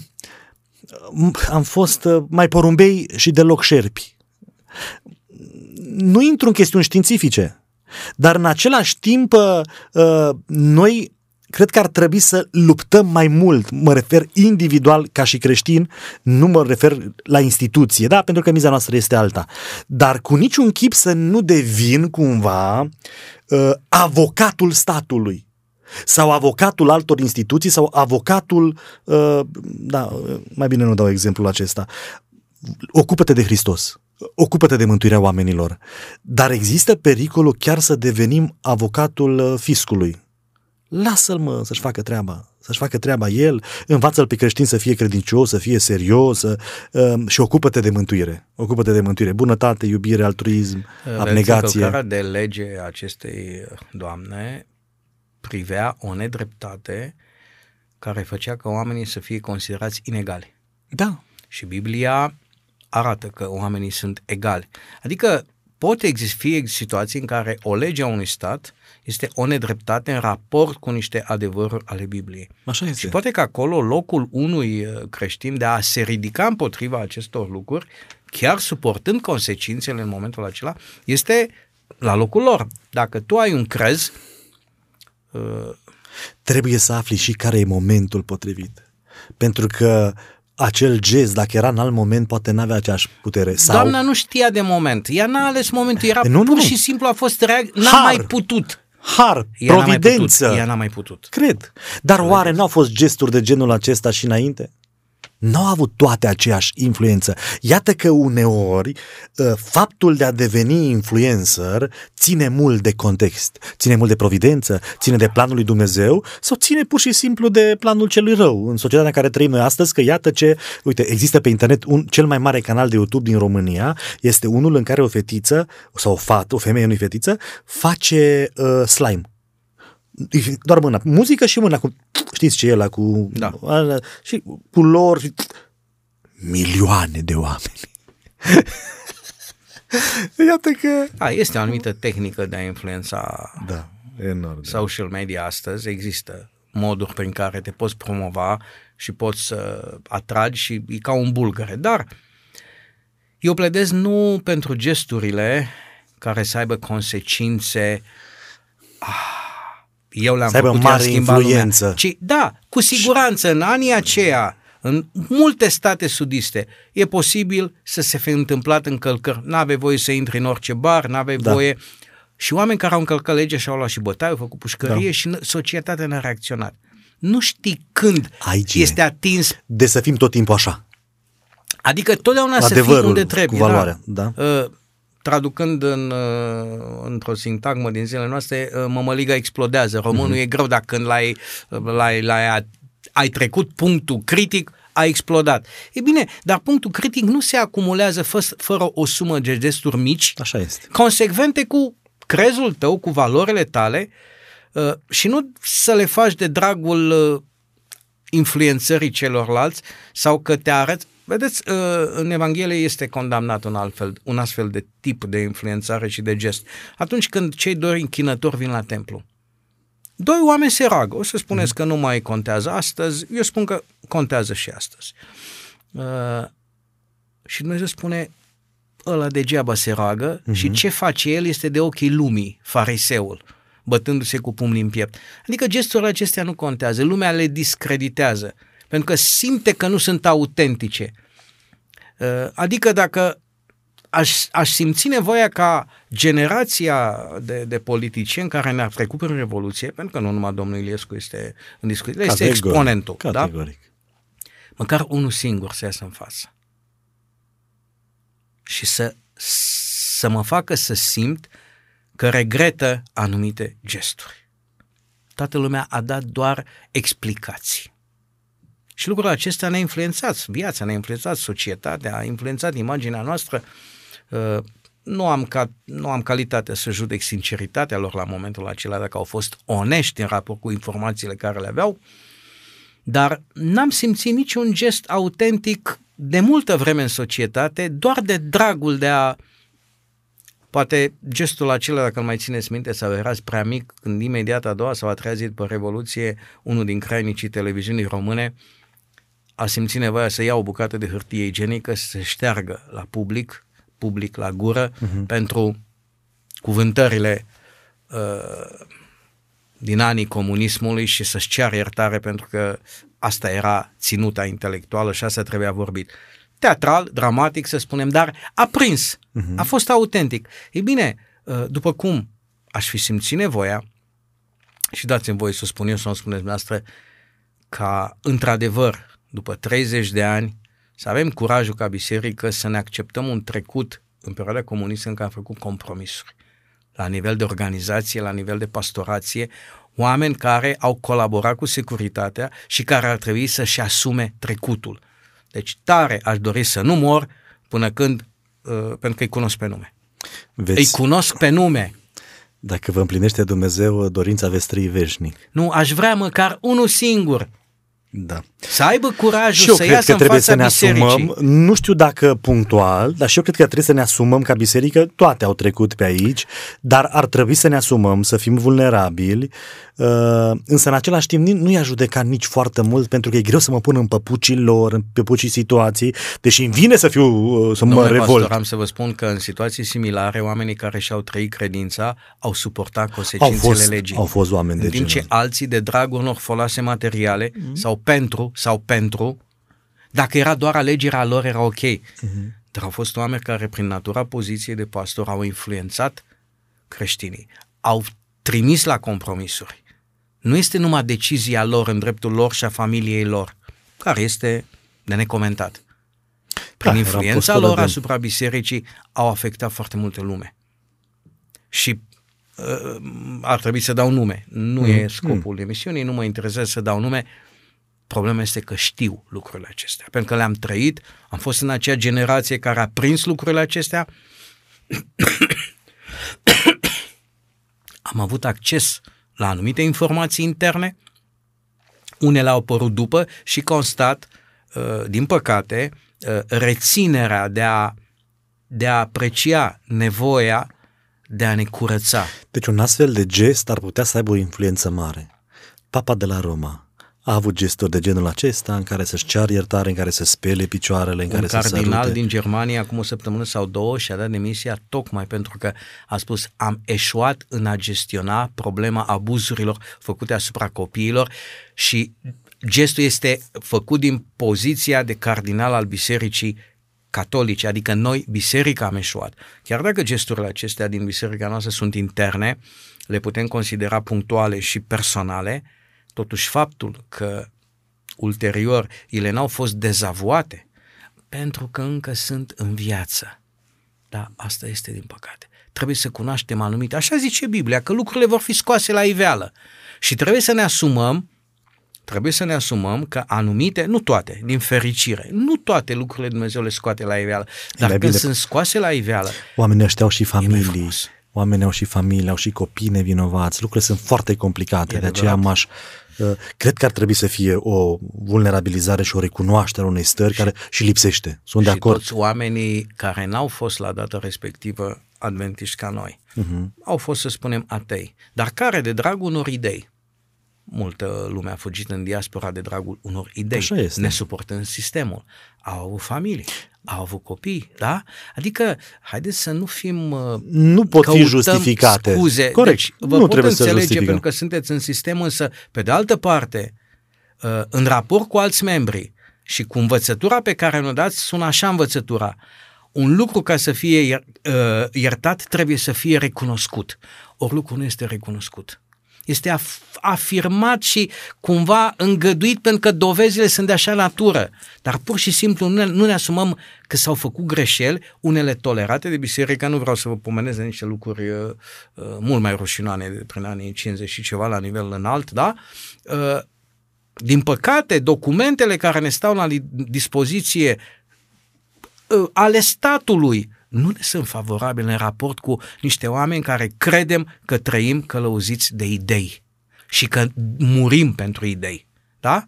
am fost uh, mai porumbei și deloc șerpi. Nu intru în chestiuni științifice, dar în același timp uh, noi cred că ar trebui să luptăm mai mult, mă refer individual ca și creștin, nu mă refer la instituție, da, pentru că miza noastră este alta, dar cu niciun chip să nu devin cumva uh, avocatul statului sau avocatul altor instituții sau avocatul, uh, da, mai bine nu dau exemplul acesta, ocupă-te de Hristos, ocupă-te de mântuirea oamenilor, dar există pericolul chiar să devenim avocatul uh, fiscului. Lasă-l, mă, să-și facă treaba, să-și facă treaba el, învață-l pe creștin să fie credincios, să fie serios uh, și ocupă-te de mântuire. Ocupă-te de mântuire, bunătate, iubire, altruism, abnegație. Încălcarea de lege a acestei doamne privea o nedreptate care făcea ca oamenii să fie considerați inegali. Da, Și Biblia arată că oamenii sunt egali. Adică pot exista fi situații în care o lege a unui stat este o nedreptate în raport cu niște adevăruri ale Bibliei. așa este. Și poate că acolo locul unui uh, creștin de a se ridica împotriva acestor lucruri, chiar suportând consecințele în momentul acela, este la locul lor. Dacă tu ai un crez, uh, trebuie să afli și care e momentul potrivit. Pentru că acel gest, dacă era în alt moment, poate n-avea aceeași putere. Sau... doamna nu știa de moment. Ea n-a ales momentul, era Nu, nu, pur nu. și simplu a fost reac- n-a Har. mai putut. Har, Ea n-a mai providență. putut. Ea n-a mai putut. Cred. Dar oare n-au fost gesturi de genul acesta și înainte? N-au avut toate aceeași influență. Iată că uneori ă, faptul de a deveni influencer ține mult de context, ține mult de providență, ține de planul lui Dumnezeu sau ține pur și simplu de planul celui rău. În societatea în care trăim noi astăzi, că iată ce, uite, există pe internet un cel mai mare canal de YouTube din România, este unul în care o fetiță sau o fată, o femeie, nu fetiță, face uh, slime doar mâna, muzică și mâna cu, știți ce e ăla cu, Da. ala, și culori, și milioane de oameni. Iată că... Da, este o anumită tehnică de a influența Da, enorm. social media astăzi. Există moduri prin care te poți promova și poți să atragi și e ca un bulgăre. Dar eu pledez nu pentru gesturile care să aibă consecințe ah, eu le-am Să aibă făcut, mare i-am schimbat influență. Lumea. Ci, da, cu siguranță, în anii aceia, în multe state sudiste, e posibil să se fi întâmplat încălcări. N-aveai voie să intri în orice bar, n-aveai Da. voie... Și oameni care au încălcat legea și-au luat și bătaie, au făcut pușcărie Da. și n- societatea n-a reacționat. Nu știi când Aici e. este atins De să fim tot timpul așa. Adică totdeauna să fii Adevărul unde cu trebuie. valoarea, da. da. Uh, traducând în, uh, într-o sintagmă din zilele noastre, uh, mămăliga explodează. Românul Mhm. e greu dacă când l-ai, l-ai, l-ai, ai trecut punctul critic, a explodat. E bine, dar punctul critic nu se acumulează fă, fără o sumă de gesturi mici, Așa este. consecvente cu crezul tău, cu valorile tale uh, și nu să le faci de dragul uh, influențării celorlalți sau că te arăți. Vedeți, uh, în Evanghelie este condamnat un, altfel, un astfel de tip de influențare și de gest. Atunci când cei doi închinători vin la templu, doi oameni se roagă. O să spuneți că nu mai contează astăzi, eu spun că contează și astăzi. Uh, și Dumnezeu spune, ăla degeaba se roagă uh-huh. și ce face el este de ochii lumii, fariseul, bătându-se cu pumnii în piept. Adică gesturile acestea nu contează, lumea le discreditează, pentru că simte că nu sunt autentice. Uh, Adică dacă aș, aș simți nevoia ca generația de, de politicieni care ne-a trecut prin Revoluție, pentru că nu numai domnul Iliescu este în discuție, este Categoric, exponentul, da? Categoric. măcar unul singur să iasă în față și să, să mă facă să simt că regretă anumite gesturi. Toată lumea a dat doar explicații. Și lucrul acesta ne-a influențat viața, ne-a influențat societatea, a influențat imaginea noastră. Uh, Nu am, ca, nu am calitatea să judec sinceritatea lor la momentul acela, dacă au fost onești în raport cu informațiile care le aveau, dar n-am simțit niciun gest autentic de multă vreme în societate, doar de dragul de a Poate gestul acela, dacă îl mai țineți minte, sau erați prea mic, când imediat a doua sau a treia zi după Revoluție, unul din crainicii televiziunii române a simțit nevoia să ia o bucată de hârtie igienică, să se șteargă la public, public la gură, uh-huh. pentru cuvântările uh, din anii comunismului și să-și ceară iertare pentru că asta era ținuta intelectuală și asta trebuia vorbit. Teatral, dramatic, să spunem, dar a prins, uh-huh. a fost autentic. Ei bine, uh, după cum aș fi simțit nevoia, și dați-mi voie să spun eu, să o spuneți noastră, ca într-adevăr, după 30 de ani, să avem curajul ca biserică să ne acceptăm un trecut în perioada comunistă în care am făcut compromisuri la nivel de organizație, la nivel de pastorație, oameni care au colaborat cu securitatea și care ar trebui să-și asume trecutul. Deci tare aș dori să nu mor până când, uh, pentru că îi cunosc pe nume. Veți, Îi cunosc pe nume. Dacă vă împlinește Dumnezeu dorința, veți trăi veșnic. Nu, aș vrea măcar unul singur Da. Să aibă curajul Și eu să cred iasă că în trebuie fața să ne bisericii. asumăm, nu știu dacă punctual, dar și eu cred că trebuie să ne asumăm ca biserică, toate au trecut pe aici, dar ar trebui să ne asumăm, să fim vulnerabili, uh, însă în același timp ni- nu i-a judecat nici foarte mult, pentru că e greu să mă pun în păpucii lor, în păpucii situații, deși îmi vine să fiu, uh, să mă Domnule revolt. pastor, am să vă spun că în situații similare, oamenii care și-au trăit credința au suportat Au consecințele fost, legii. au fost oameni de în timp genul. ce alții de dragul unor folose materiale mm-hmm. sau pentru sau pentru, dacă era doar alegerea lor, era ok. Mm-hmm. Dar au fost oameni care, prin natura poziției de pastor, au influențat creștinii, au trimis la compromisuri. Nu este numai decizia lor în dreptul lor și a familiei lor, care este de necomentat. Prin Da, era influența postură lor de- asupra bisericii au afectat foarte multe lume. Și uh, ar trebui să dau nume. Nu mm. e scopul mm. emisiunii, nu mă interesează să dau nume. Problema este că știu lucrurile acestea. Pentru că le-am trăit, am fost în acea generație care a prins lucrurile acestea. am avut acces la anumite informații interne, unele au apărut după și constat, uh, din păcate, uh, reținerea de a de a aprecia nevoia de a ne curăța. Deci un astfel de gest ar putea să aibă o influență mare. Papa de la Roma a avut gesturi de genul acesta în care să-și ceară iertare, în care să spele picioarele, în Un care să cardinal sărute. din Germania acum o săptămână sau două și-a dat demisia tocmai pentru că a spus am eșuat în a gestiona problema abuzurilor făcute asupra copiilor și gestul este făcut din poziția de cardinal al bisericii catolice, adică noi, biserica, am eșuat. Chiar dacă gesturile acestea din biserica noastră sunt interne, le putem considera punctuale și personale, totuși faptul că ulterior ele n-au fost dezavoate pentru că încă sunt în viață. Da, asta este din păcate. Trebuie să cunoaștem anumite, așa zice Biblia, că lucrurile vor fi scoase la iveală. Și trebuie să ne asumăm trebuie să ne asumăm că anumite, nu toate, din fericire, nu toate lucrurile Dumnezeu le scoate la iveală, dar mai când bine- sunt scoase la iveală, Oamenii ăștia au și familii, frumos. oamenii au și familii, au și copii nevinovați, lucrurile sunt foarte complicate, E de aceea adevărat. m-aș... uh, Cred că ar trebui să fie o vulnerabilizare și o recunoaștere a unei stări care și lipsește. Sunt de și acord. toți oamenii care n-au fost la data respectivă adventiști ca noi, Uh-huh. au fost, să spunem, atei, dar care, de dragul unor idei, multă lume a fugit în diaspora de dragul unor idei, Așa este. nesuportând sistemul, au avut familii, au avut copii, da? Adică, haideți să nu fim... uh, Nu pot fi căutăm justificate. Scuze. Corect. Deci, vă Nu pot trebuie să înțelege justificăm. pentru că sunteți în sistem, însă, pe de altă parte, uh, în raport cu alți membri și cu învățătura pe care ne-o dați, sună așa învățătura. Un lucru ca să fie ier- uh, iertat trebuie să fie recunoscut. Ori lucrul nu este recunoscut. Este af- afirmat și cumva îngăduit pentru că dovezile sunt de așa natură. Dar pur și simplu nu ne, nu ne asumăm că s-au făcut greșeli, unele tolerate de biserică. Nu vreau să vă pomenez de niște lucruri uh, uh, mult mai rușinoane de prin anii 50 și ceva la nivel înalt, da? Uh, din păcate, documentele care ne stau la li- dispoziție uh, ale statului nu ne sunt favorabile în raport cu niște oameni care credem că trăim călăuziți de idei și că murim pentru idei. Da?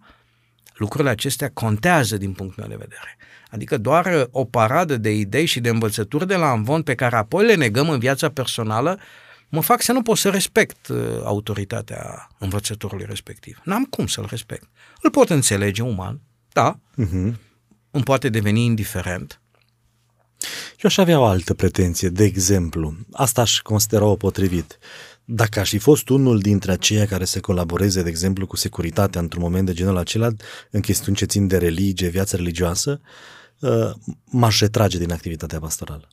Lucrurile acestea contează din punctul meu de vedere. Adică doar uh, o paradă de idei și de învățături de la Amvon pe care apoi le negăm în viața personală mă fac să nu pot să respect uh, autoritatea învățătorului respectiv. N-am cum să-l respect. Îl pot înțelege uman, da, Uh-huh. îmi poate deveni indiferent, Eu aș avea o altă pretenție, de exemplu, asta aș considera-o potrivit. Dacă aș fi fost unul dintre aceia care să colaboreze, de exemplu, cu securitatea într-un moment de genul acela, în chestiuni ce țin de religie, viață religioasă, uh, m-aș retrage din activitatea pastorală.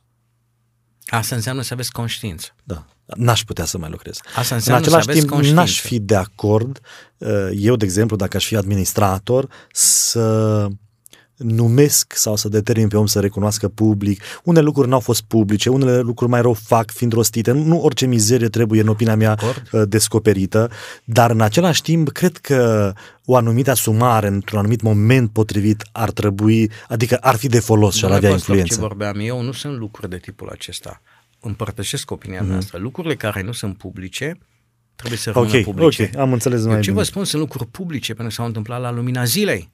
Asta înseamnă să aveți conștiință. Da, n-aș putea să mai lucrez. Asta În înseamnă același să aveți timp, conștiință. n-aș fi de acord, uh, eu, de exemplu, dacă aș fi administrator, să numesc sau să determin pe om să recunoască public. Unele lucruri n-au fost publice, unele lucruri mai rău fac fiind rostite. Nu orice mizerie trebuie, în opinia mea, acord. uh, descoperită, dar în același timp cred că o anumită asumare într-un anumit moment potrivit ar trebui, adică ar fi de folos și ar Domnule avea pastor, influență. Ce vorbeam eu nu sunt lucruri de tipul acesta. Împărtășesc opinia Mhm. mm-hmm. noastră. Lucrurile care nu sunt publice trebuie să Ok, rămână publice. ok, am înțeles mai Eu ce bine. vă spun sunt lucruri publice pentru că s-au întâmplat la lumina zilei.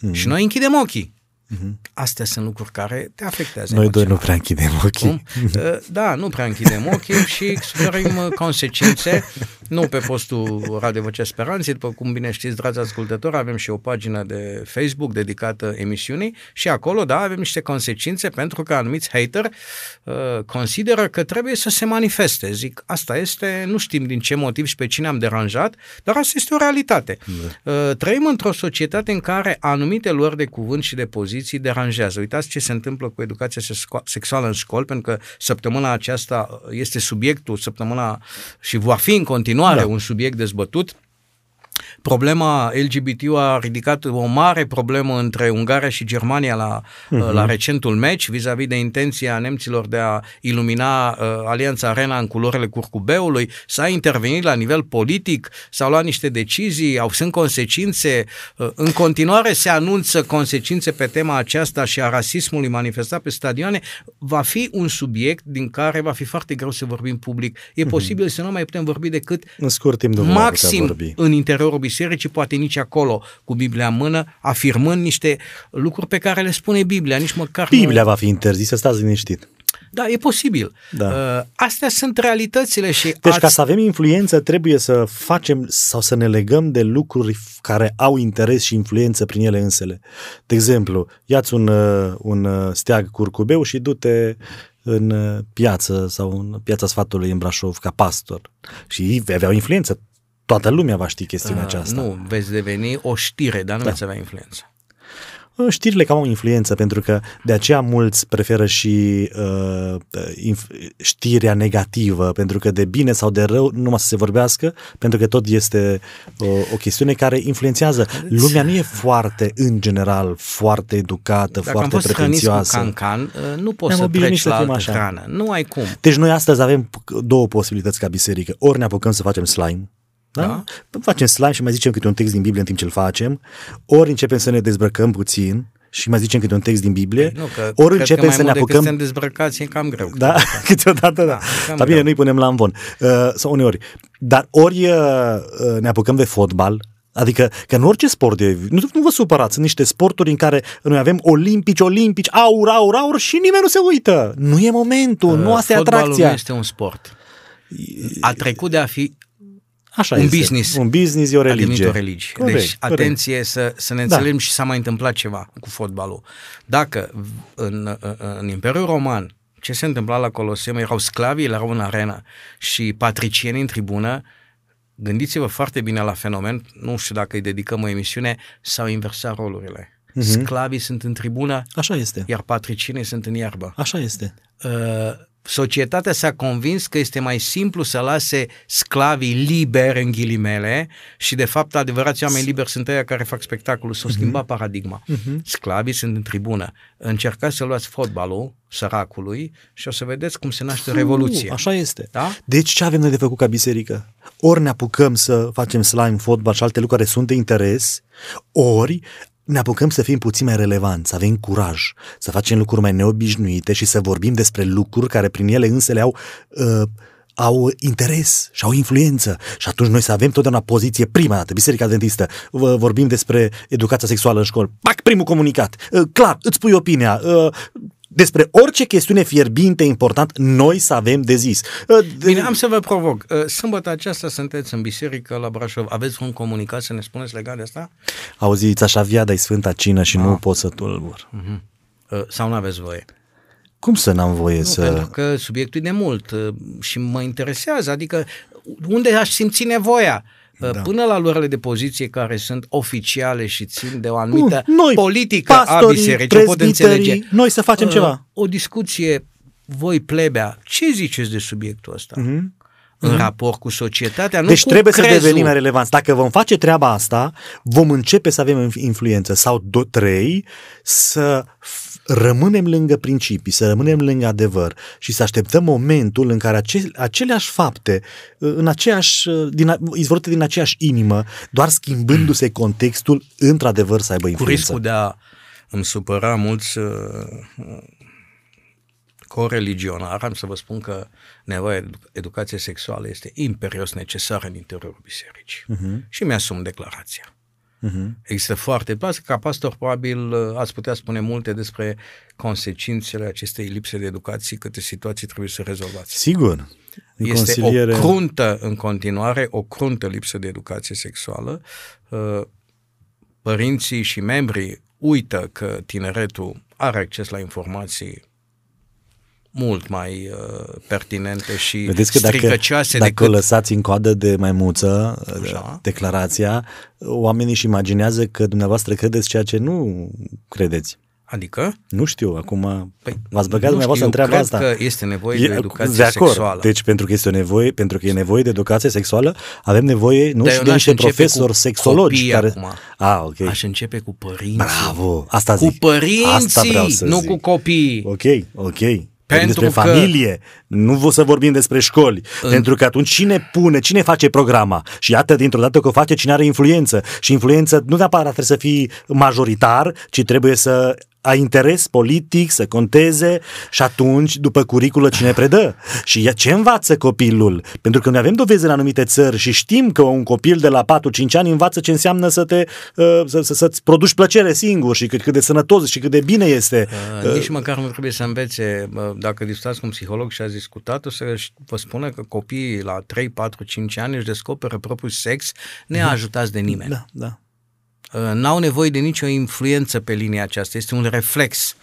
Mhm. Mm-hmm. Și noi închidem ochii. Mm-hmm. Astea sunt lucruri care te afectează. Noi doi nu emoțional. prea închidem ochii. Cum? Uh, Da, nu prea închidem ochii și suferim uh, consecințe, nu pe postul Radio Vocea Speranței, după cum bine știți, dragi ascultători, avem și o pagină de Facebook dedicată emisiunii și acolo, da, avem niște consecințe pentru că anumiți hater uh, consideră că trebuie să se manifeste. Zic, asta este, nu știm din ce motiv și pe cine am deranjat, dar asta este o realitate. Da. Uh, trăim într-o societate în care anumite luări de cuvânt și de poziții deranjează. Uitați ce se întâmplă cu educația sexu- sexuală în școli, pentru că săptămâna aceasta este subiectul, săptămâna și va fi în continuare da. un subiect dezbătut. Problema LGBT a ridicat o mare problemă între Ungaria și Germania la, uh-huh. la recentul meci vis-a-vis de intenția nemților de a ilumina uh, Alianța Arena în culorile curcubeului. S-a intervenit la nivel politic, s-au luat niște decizii, au sunt consecințe. Uh, în continuare se anunță consecințe pe tema aceasta și a rasismului manifestat pe stadioane. Va fi un subiect din care va fi foarte greu să vorbim public. E uh-huh. posibil să nu mai putem vorbi decât În scurt timp nu vom mai putea maxim vorbi. în interiorul bisericii, poate nici acolo, cu Biblia în mână, afirmând niște lucruri pe care le spune Biblia, nici măcar Biblia va fi interzisă, stați liniștit. Da, e posibil. Da. Uh, astea sunt realitățile și Deci ați... ca să avem influență trebuie să facem sau să ne legăm de lucruri care au interes și influență prin ele însele. De exemplu, ia-ți un, uh, un uh, steag curcubeu și du-te în uh, piață sau în piața sfatului în Brașov ca pastor. Și ei vei avea o influență. Toată lumea va ști chestiunea Uh, aceasta. Nu, veți deveni o știre, dar nu da. veți avea influență. Uh, Știrile cam au influență pentru că de aceea mulți preferă și uh, inf- știrea negativă, pentru că de bine sau de rău numai să se vorbească, pentru că tot este o, o chestiune care influențează. Lumea nu e foarte, în general, foarte educată, Dacă am foarte fost hrăniți cu pretențioasă. cancan, uh, nu poți Ne-am să obișnuit treci să la fim altă așa. hrană. Nu ai cum. Deci noi astăzi avem două posibilități ca biserică. Ori ne apucăm să facem slime, da? Da. Facem slime și mai zicem câte un text din Biblie în timp ce îl facem, ori începem să ne dezbrăcăm puțin și mai zicem câte un text din Biblie, Nu, că ori cred începem că mai să ne mult decât apucăm... suntem dezbrăcați, e cam greu. Da, câteodată da. Da, cam Dar bine, greu. nu-i punem la învon. Uh, sau uneori. Dar ori uh, uh, ne apucăm de fotbal, Adică că în orice sport, de, nu, nu vă supărați, sunt niște sporturi în care noi avem olimpici, olimpici, aur, aur, aur și nimeni nu se uită. Nu e momentul, nu asta e Uh, Fotbalul atracția. nu este un sport. A trecut de a fi Așa un este. business. Un business e o a devenit religie. o religie. Corect, deci, corect. atenție să, să ne Da. înțelegem și s-a mai întâmplat ceva cu fotbalul. Dacă în, în Imperiul Roman ce se întâmpla la Coloseum, erau sclavii, erau în arenă și patricieni în tribună, gândiți-vă foarte bine la fenomen, nu știu dacă îi dedicăm o emisiune, s-au inversat rolurile. Mhm. Sclavii sunt în tribună, Așa este. iar patricienii sunt în iarbă. Așa este. Uh, societatea s-a convins că este mai simplu să lase sclavii liberi în ghilimele și de fapt adevărații oameni liberi sunt ăia care fac spectacolul. S-a schimbat Mhm. paradigma. Sclavii sunt în tribună. Încercați să luați fotbalul săracului și o să vedeți cum se naște o revoluție. Uh, așa este. Da? Deci ce avem noi de făcut ca biserică? Ori ne apucăm să facem slime, fotbal și alte lucruri care sunt de interes, ori ne apucăm să fim puțin mai relevanți, să avem curaj, să facem lucruri mai neobișnuite și să vorbim despre lucruri care prin ele însele au uh, au interes și au influență. Și atunci noi să avem totdeauna poziție prima dată, Biserica Adventistă, vă vorbim despre educația sexuală în școală, pac, primul comunicat, uh, clar, îți pui opinia, uh, despre orice chestiune fierbinte important, noi să avem de zis. Uh, de- Bine, am să vă provoc. Uh, Sâmbătă aceasta sunteți în biserică la Brașov. Aveți un comunicat să ne spuneți legat de asta? Auziți, aș avea de Sfânta Cină și nu pot să tulbur. Uh, Sau nu aveți voie? Cum să n-am voie Nu, să... pentru că subiectul e de mult uh, și mă interesează, adică unde aș simți nevoia? Da. Până la luările de poziție care sunt oficiale și țin de o anumită Bun, noi, politică a pastorii, bisericii, o pot înțelege. prezbiterii, noi să facem Uh, ceva. O discuție, voi plebea, ce ziceți de subiectul ăsta? Uh-huh. În raport cu societatea, nu Mhm. Deci cu trebuie crezul. să devenim mai relevanți. Dacă vom face treaba asta, vom începe să avem influență. Sau do- trei, să f- rămânem lângă principii, să rămânem lângă adevăr și să așteptăm momentul în care ace- aceleași fapte, în aceeași, din, a- izvorâte din aceeași inimă, doar schimbându-se contextul, într-adevăr să aibă Cu influență. riscul de a îmi supăra mulți uh, coreligionari, am să vă spun că nevoia de edu- educație sexuală este imperios necesară în interiorul bisericii. Uh-huh. Și mi-asum declarația. Uh-huh. Există foarte... Plus, ca pastor, probabil uh, ați putea spune multe despre consecințele acestei lipse de educație, câte situații trebuie să rezolvați. Sigur. În Este consiliere... o cruntă în continuare, o cruntă lipsă de educație sexuală. Uh, Părinții și membrii uită că tineretul are acces la informații mult mai uh, pertinente și Vedeți că dacă, stricăcioase dacă decât... o lăsați în coadă de maimuță Așa. declarația, oamenii își imaginează că dumneavoastră credeți ceea ce nu credeți. Adică? Nu știu, acum Păi, v-ați băgat nu dumneavoastră în știu, treaba cred asta. că este nevoie de o educație de acord. sexuală. Deci pentru că este o nevoie, pentru că e nevoie de educație sexuală, avem nevoie nu Dar și eu de n-aș niște începe profesori cu sexologi copiii care acum. Ah, ok. Aș începe cu părinții. Bravo, asta Cu zic. părinții, Asta vreau să nu zic. cu copiii. Ok, ok. Pentru despre că- familie, nu vă să vorbim despre școli, În- pentru că atunci cine pune, cine face programa? Și iată, dintr-o dată că o face cine are influență. Și influență nu neapărat trebuie să fii majoritar, ci trebuie să ai interes politic să conteze și atunci, după curiculă, cine predă? Și ce învață copilul? Pentru că noi avem dovezi în anumite țări și știm că un copil de la 4-5 ani învață ce înseamnă să te, uh, să, să, să-ți produci plăcere singur și cât, cât de sănătos și cât de bine este. Uh, nici măcar nu trebuie să învețe. Dacă discutați cu un psiholog și ați discutat, o să vă spună că copiii la 3, 4, 5 ani își descoperă propriul sex neajutați de nimeni. Da, da. Uh, n-au nevoie de nicio influență pe linia aceasta, este un reflex.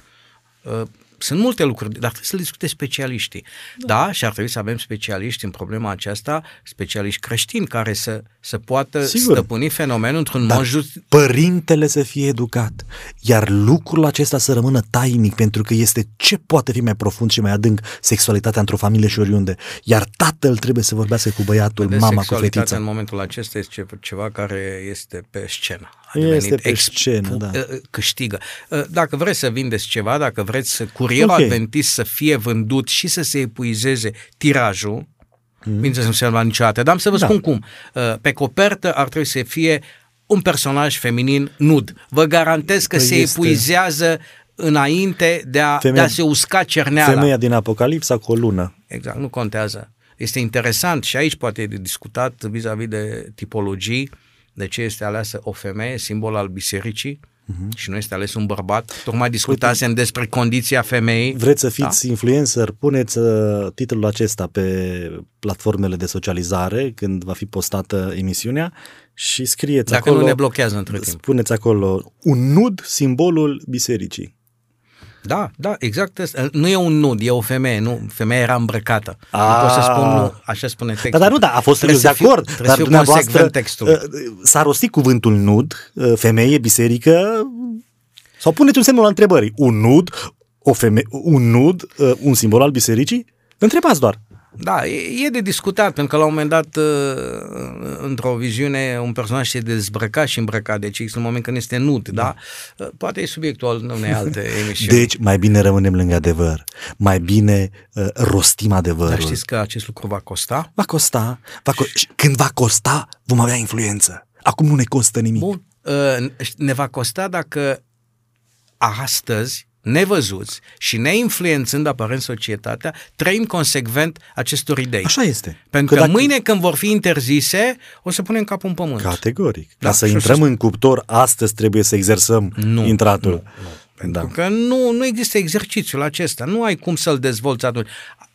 Uh, sunt multe lucruri, dar trebuie să le discute specialiștii. Da. da, și ar trebui să avem specialiști în problema aceasta, specialiști creștini care să, să poată Sigur. stăpâni fenomenul într-un dar mod just. Părintele să fie educat, iar lucrul acesta să rămână tainic, pentru că este ce poate fi mai profund și mai adânc sexualitatea într-o familie și oriunde. Iar tatăl trebuie să vorbească cu băiatul, Vedeți, mama cu fetița. în momentul acesta este ceva care este pe scenă. A este pe scenă, da. Uh, câștigă. Uh, dacă vreți să vindeți ceva, dacă vreți să curierul okay. adventist să fie vândut și să se epuizeze tirajul, mm. bine să nu se niciodată, dar am să vă da. spun cum. Uh, pe copertă ar trebui să fie un personaj feminin nud. Vă garantez că, că se este... epuizează înainte de a, Femeia, de a se usca cerneala. Femeia din Apocalipsa cu o lună. Exact, nu contează. Este interesant și aici poate e de discutat vis-a-vis de tipologii, de ce este aleasă o femeie, simbol al bisericii, uh-huh. și nu este ales un bărbat. Tocmai discutasem Uite, despre condiția femeii. Vreți să fiți da. influencer? Puneți uh, titlul acesta pe platformele de socializare când va fi postată emisiunea și scrieți Dacă acolo... Dacă nu ne blochează între timp. Spuneți acolo un nud, simbolul bisericii. Da, da, exact asta. Nu e un nud, e o femeie, nu, femeia era îmbrăcată. A... Nu pot să spun nu, așa spune textul. Da, dar nu, da, a fost trebuie de acord. Fi, dar dumneavoastră textul. Uh, s-a rostit cuvântul nud, uh, femeie, biserică, sau puneți un semn la întrebări. Un nud, o femeie, un nud, uh, un simbol al bisericii? Întrebați doar. Da, e, e de discutat, pentru că la un moment dat, uh, într-o viziune, un personaj se dezbrăca și îmbrăca, deci există un moment când este nud, da? da? Poate e subiectul al unei alte emisiuni. Deci, mai bine rămânem lângă adevăr, mai bine uh, rostim adevărul. Dar știți că acest lucru va costa? Va costa. Va co- și când va costa, vom avea influență. Acum nu ne costă nimic. Bun, uh, ne va costa dacă astăzi nevăzuți și neinfluențând aparent societatea, trăim consecvent acestor idei. Așa este. Pentru că, că dacă... mâine când vor fi interzise, o să punem capul în pământ. Categoric. Da, Ca să intrăm să... în cuptor, astăzi trebuie să exersăm nu, intratul. Nu, nu. Pentru da. că nu, nu există exercițiul acesta. Nu ai cum să-l dezvolți atunci.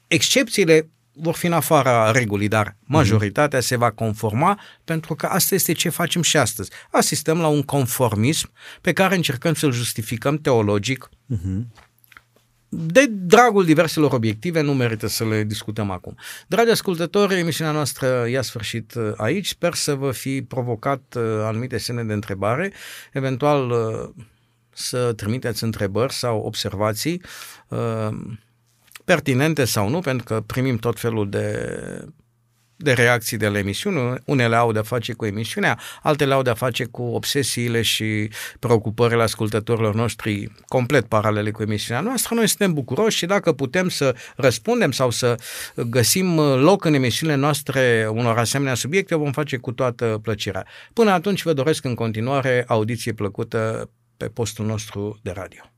Excepțiile vor fi în afara regulii, dar majoritatea se va conforma pentru că asta este ce facem și astăzi. Asistăm la un conformism pe care încercăm să-l justificăm teologic. Uh-huh. De dragul diverselor obiective, nu merită să le discutăm acum. Dragi ascultători, emisiunea noastră i-a sfârșit uh, aici. Sper să vă fi provocat uh, anumite semne de întrebare, eventual uh, să trimiteți întrebări sau observații pertinente sau nu, pentru că primim tot felul de de reacții de la emisiune. Unele au de-a face cu emisiunea, altele au de-a face cu obsesiile și preocupările ascultătorilor noștri complet paralele cu emisiunea noastră. Noi suntem bucuroși și dacă putem să răspundem sau să găsim loc în emisiunile noastre unor asemenea subiecte, vom face cu toată plăcerea. Până atunci vă doresc în continuare audiție plăcută pe postul nostru de radio.